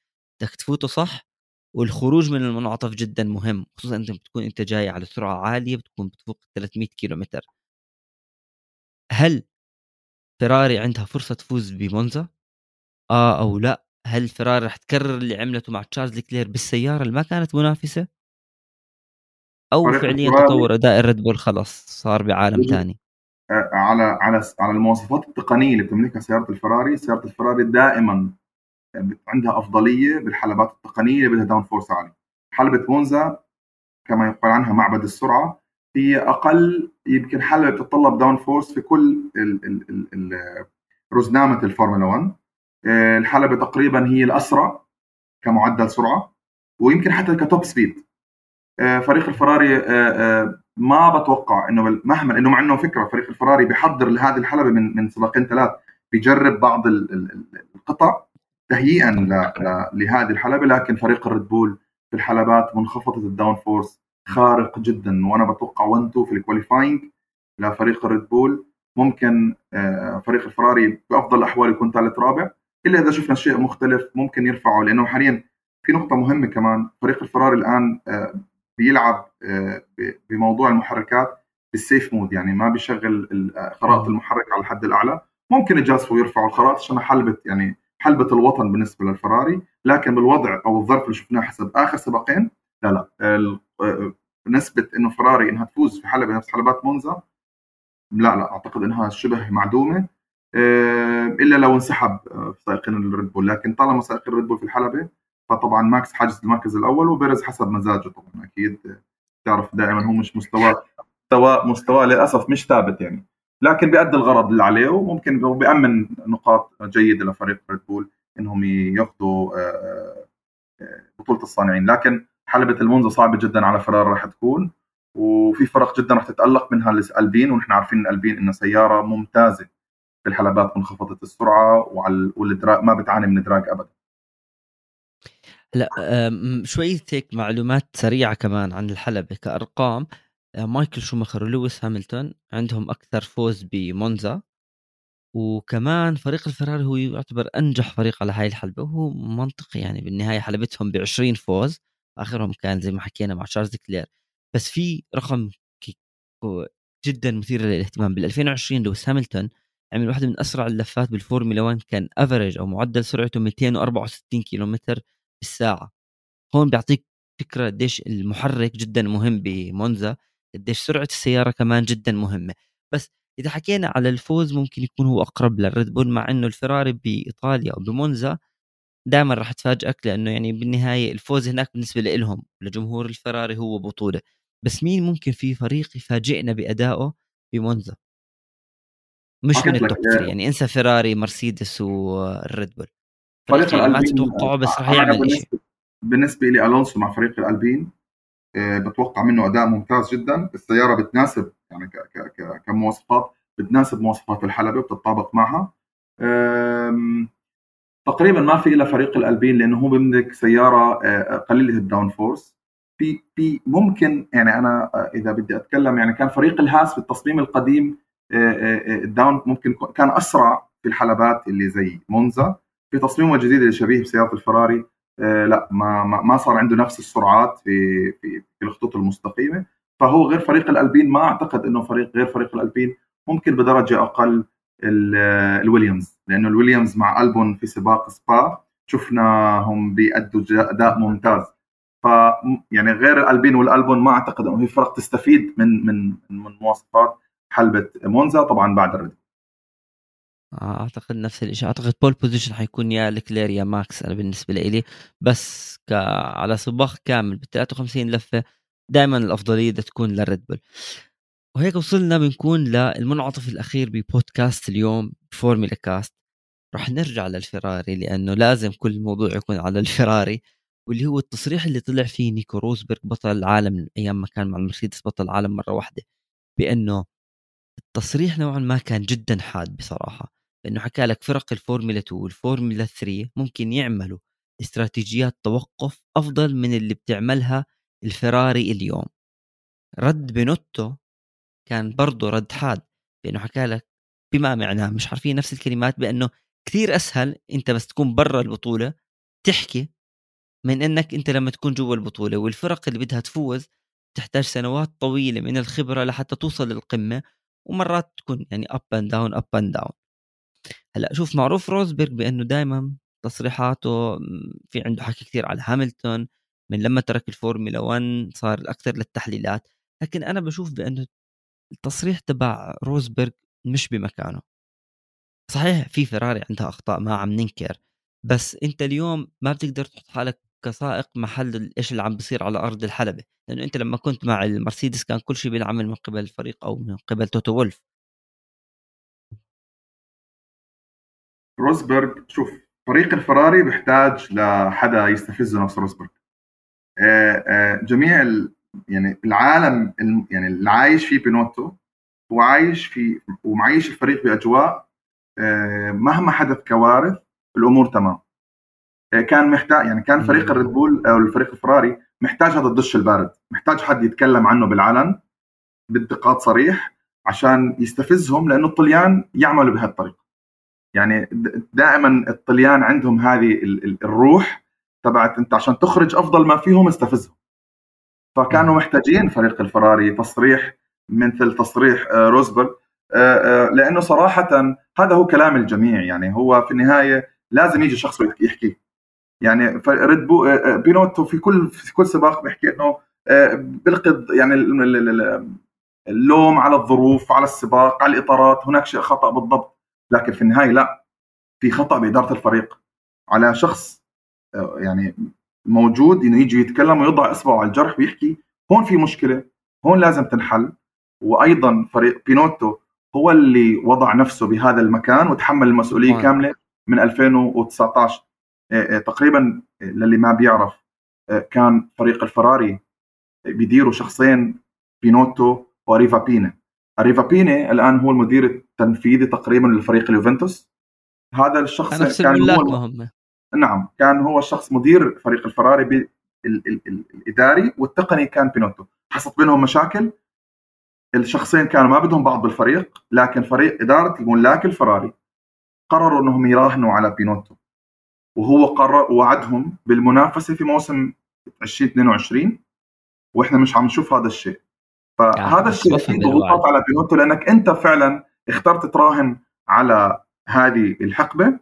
[SPEAKER 1] بدك تفوته صح والخروج من المنعطف جدا مهم خصوصا أنت بتكون أنت جاي على سرعة عالية بتكون بتفوق 300 كيلو متر هل فيراري عندها فرصة تفوز بمونزا؟ آه أو لا. هل فيراري رح تكرر اللي عملته مع تشارلز لكلير بالسيارة اللي ما كانت منافسة؟ أو فعليا تطور أداء الريد بول خلص صار بعالم ثاني
[SPEAKER 2] على على على المواصفات التقنية اللي بتملكها سيارة الفراري سيارة الفراري دائما عندها أفضلية بالحلبات التقنية اللي بدها down force عالي. حلبة مونزا كما يقال عنها معبد السرعة هي أقل يمكن حلبة بتتطلب down force في كل رزنامة الفورمولا 1 آه، الحلبة تقريبا هي الأسرع كمعدل سرعة ويمكن حتى ك top speed فريق الفراري آه، ما بتوقع إنه مهما إنه مع إنه فكرة فريق الفراري بيحضر لهذه الحلبة من من سباقين ثلاث بيجرب بعض القطع تهيئا لهذه الحلبة لكن فريق الريد بول في الحلبات منخفضة ال down force خارق جدا وأنا بتوقع 1 2 في ال qualifying لفريق الريد بول. ممكن آه، فريق الفراري بأفضل الأحوال يكون ثالث رابع. إلا إذا شفنا شيء مختلف ممكن يرفعه لأنه حاليا في نقطة مهمة كمان فريق الفراري الآن آه، بيلعب آه، بموضوع المحركات بال safe mode يعني ما بيشغل خرائط المحرك على الحد الأعلى. ممكن يجازفوا ويرفعوا الخرائط عشان حلبة يعني حلبة الوطن بالنسبة للفراري. لكن بالوضع أو الظرف اللي شفناه حسب آخر سباقين لا لا. نسبة إنه فراري إنها تفوز في حلبة نفس حلبات مونزا لا لا. أعتقد إنها شبه معدومة إلا لو انسحب سائقين الريد بول. لكن طالما سائقين الريد بول في الحلبة فطبعا ماكس حاجز المركز الأول وبيريز حسب مزاجه طبعا أكيد تعرف دائما هو مش مستواه مستوى مستواه للأسف مش ثابت يعني. لكن بيأدي الغرض اللي عليه وممكن بيأمن نقاط جيده لفريق ريد بول إنهم ياخذوا آه، آه، بطولة الصانعين. لكن حلبة المونزا صعبة جدا على فراري راح تكون وفي فرق جدا راح تتألق منها الألبين ونحن عارفين الألبين إنها سيارة ممتازة في الحلبات منخفضة السرعة وعلى ما بتعاني من drag أبدا.
[SPEAKER 1] لا شوية هيك معلومات سريعة كمان عن الحلبة كأرقام. آه، مايكل شوماخر ولويس هاملتون عندهم أكثر فوز بمونزا. وكمان فريق الفراري هو يعتبر أنجح فريق على هاي الحلبة وهو منطقي يعني بالنهاية حلبتهم ب 20 فوز. آخرهم كان زي ما حكينا مع تشارلز لكلير. بس في رقم جدا مثير للاهتمام. بال 2020 لويس هاملتون عمل واحدة من أسرع اللفات بالفورمولا 1 كان average أو معدل سرعته 264 كيلومتر. بالساعة هون بيعطيك فكرة قديش المحرك جدا مهم بمونزا قديش سرعة السيارة كمان جدا مهمة. بس إذا حكينا على الفوز ممكن يكون هو أقرب للريد بول مع إنه الفراري بإيطاليا أو بمونزا دائما راح تفاجئك لأنه يعني بالنهاية الفوز هناك بالنسبة لهم لجمهور الفراري هو بطولة. بس مين ممكن في فريق يفاجئنا بأدائه بمونزا؟ مش من ال top 3 يعني انسى فيراري مرسيدس والريد بول. فريق يعني ما تتوقعه بس راح يعمل شيء
[SPEAKER 2] بالنسبة لي ألونسو مع فريق الألبين آه، بتوقع منه أداء ممتاز جدا. السيارة بتناسب يعني ك ك كمواصفات بتناسب مواصفات الحلبة وبتتطابق معها. تقريبا ما في إلا فريق الألبين لأنه هو بيملك سيارة آه، قليلة ال down force. في في ممكن يعني أنا آه، إذا بدي أتكلم يعني كان فريق الهاس في التصميم القديم ال down ممكن كان أسرع في الحلبات اللي زي مونزا. في تصميمه الجديد اللي شبيه بسيارة الفراري لا ما ما صار عنده نفس السرعات في في في الخطوط المستقيمة. فهو غير فريق الألبين ما أعتقد إنه فريق غير فريق الألبين ممكن بدرجة أقل الويليامز. لأنه الويليامز مع ألبون في سباق سبا شفناهم بيأدوا أداء ممتاز. ف يعني غير الألبين والألبون ما أعتقد إنه في فرق تستفيد من من من مواصفات حلبة مونزا طبعا بعد الريد
[SPEAKER 1] آه، أعتقد نفس الشيء أعتقد pole position حيكون يا لكلير يا ماكس أنا بالنسبة لي. بس ك... على سباق كامل ب 53 لفة دائما الأفضلية تكون للريد بول وهيك وصلنا بنكون للمنعطف الأخير ببودكاست اليوم فورمولا كاست راح نرجع للفراري لأنه لازم كل الموضوع يكون على الفراري واللي هو التصريح اللي طلع فيه نيكو روزبرغ بطل العالم أيام ما كان مع المرسيدس بطل العالم مرة واحدة بأنه التصريح نوعا ما كان جدا حاد بصراحة. لأنه حكى لك فرق الفورمولا 2 والفورمولا 3 ممكن يعملوا استراتيجيات توقف أفضل من اللي بتعملها الفراري اليوم. رد بنوتو كان برضه رد حاد لأنه حكى لك بما معناه مش عارفين نفس الكلمات بأنه كثير أسهل أنت بس تكون برا البطولة تحكي من إنك أنت لما تكون جوا البطولة والفرق اللي بدها تفوز تحتاج سنوات طويلة من الخبرة لحتى توصل للقمة ومرات تكون يعني up and down up and down هلأ شوف معروف روزبرغ بأنه دائما تصريحاته في عنده حكي كثير على هاملتون من لما ترك الفورمولا 1 صار أكثر للتحليلات. لكن أنا بشوف بأنه التصريح تبع روزبرغ مش بمكانه. صحيح في فيراري عندها أخطاء ما عم ننكر بس أنت اليوم ما بتقدر تحط حالك كسائق محل إيش اللي عم بيصير على أرض الحلبة. لأنه أنت لما كنت مع المرسيدس كان كل شيء بينعمل من قبل الفريق أو من قبل توتو وولف.
[SPEAKER 2] روزبرغ شوف فريق الفراري بيحتاج لحدا يستفزه نفس روزبرغ. آه، آه، جميع يعني العالم يعني اللي عايش فيه بينوتو هو عايش في ومعيش الفريق بأجواء آه، مهما حدث كوارث الأمور تمام. كان محتاج يعني كان فريق الريد بول أو الفريق الفراري محتاج هذا الدش البارد. محتاج حد يتكلم عنه بالعلن بانتقاد صريح عشان يستفزهم لأنه الطليان يعملوا بهالطريقة. يعني دائما الطليان عندهم هذه الروح تبعت أنت عشان تخرج أفضل ما فيهم استفزهم. فكانوا محتاجين فريق الفراري تصريح مثل تصريح آه، روزبرغ آه، آه، لأنه صراحة هذا هو كلام الجميع. يعني هو في النهاية لازم يجي شخص يحكي. يعني ريد بينوتو في كل في كل سباق بيحكي إنه بلقي يعني اللوم على الظروف على السباق على الإطارات. هناك شيء خطأ بالضبط. لكن في النهاية لا في خطأ بإدارة الفريق على شخص يعني موجود إنه يجي يتكلم ويضع إصبعه على الجرح ويحكي هون في مشكلة هون لازم تنحل. وأيضا فريق بينوتو هو اللي وضع نفسه بهذا المكان وتحمل المسؤولية واو. كاملة من 2019 آه، آه، تقريبا للي ما بيعرف آه، كان فريق الفراري بيديروا شخصين بينوتو وأريفابيني. أريفابيني الآن هو المدير التنفيذي تقريبا للفريق اليوفنتوس. هذا الشخص
[SPEAKER 1] كان هو هم.
[SPEAKER 2] نعم كان هو الشخص مدير فريق الفراري الإداري والتقني كان بينوتو. حصلت بينهم مشاكل. الشخصين كانوا ما بدهم بعض بالفريق لكن فريق إدارة ملاك الفراري قرروا إنهم يراهنوا على بينوتو. وهو قرر وعدهم بالمنافسة في موسم 2022 وإحنا مش عم نشوف هذا الشيء. فهذا يعني الشيء في ضغوطات على بينوتو لأنك أنت فعلا اخترت تراهن على هذه الحقبة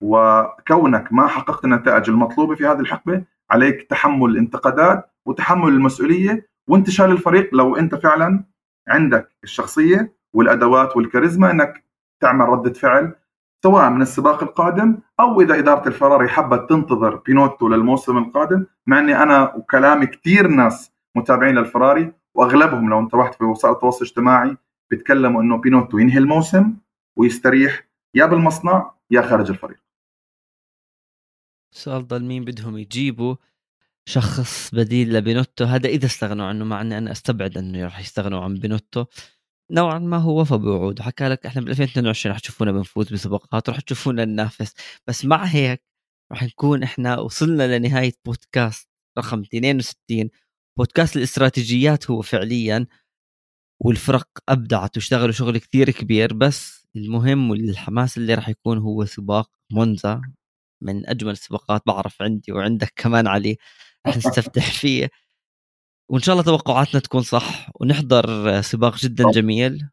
[SPEAKER 2] وكونك ما حققت النتائج المطلوبة في هذه الحقبة عليك تحمل الانتقادات وتحمل المسؤولية وانتشال الفريق لو أنت فعلا عندك الشخصية والأدوات والكاريزما أنك تعمل ردة فعل سواء من السباق القادم أو إذا إدارة الفراري حبت تنتظر بينوتو للموسم القادم مع إني أنا وكلامي كثير ناس متابعين للفراري وأغلبهم لو انتبهت في وسائل التواصل الاجتماعي بيتكلموا إنه بينوتو ينهي الموسم ويستريح يا بالمصنع يا خارج الفريق.
[SPEAKER 1] السؤال ضل مين بدهم يجيبوا شخص بديل لبينوتو؟ هذا إذا استغنوا عنه مع إني أنا أستبعد إنه راح يستغنوا عن بينوتو. نوعا ما هو وفى بوعوده حكى لك إحنا بال 2022 رح تشوفونا بنفوز بسباقات رح تشوفونا ننافس. بس مع هيك رح نكون إحنا وصلنا لنهاية بودكاست رقم 62 بودكاست الاستراتيجيات هو فعليا والفرق أبدعت واشتغلوا شغل كثير كبير بس المهم والحماس اللي راح يكون هو سباق مونزا. من أجمل السباقات بعرف عندي وعندك كمان علي رح نستفتح فيه. وإن شاء الله توقعاتنا تكون صح ونحضر سباق جدا جميل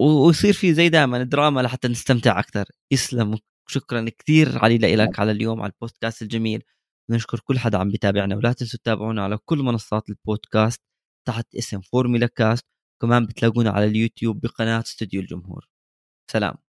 [SPEAKER 1] ويصير في زي دائما دراما لحتى نستمتع أكثر. يسلم شكرا كثير علي لك على اليوم على البودكاست الجميل. نشكر كل حدا عم بيتابعنا ولا تنسوا تتابعونا على كل منصات البودكاست تحت اسم فورميلا كاست كمان بتلاقونا على اليوتيوب بقناة استوديو الجمهور. سلام.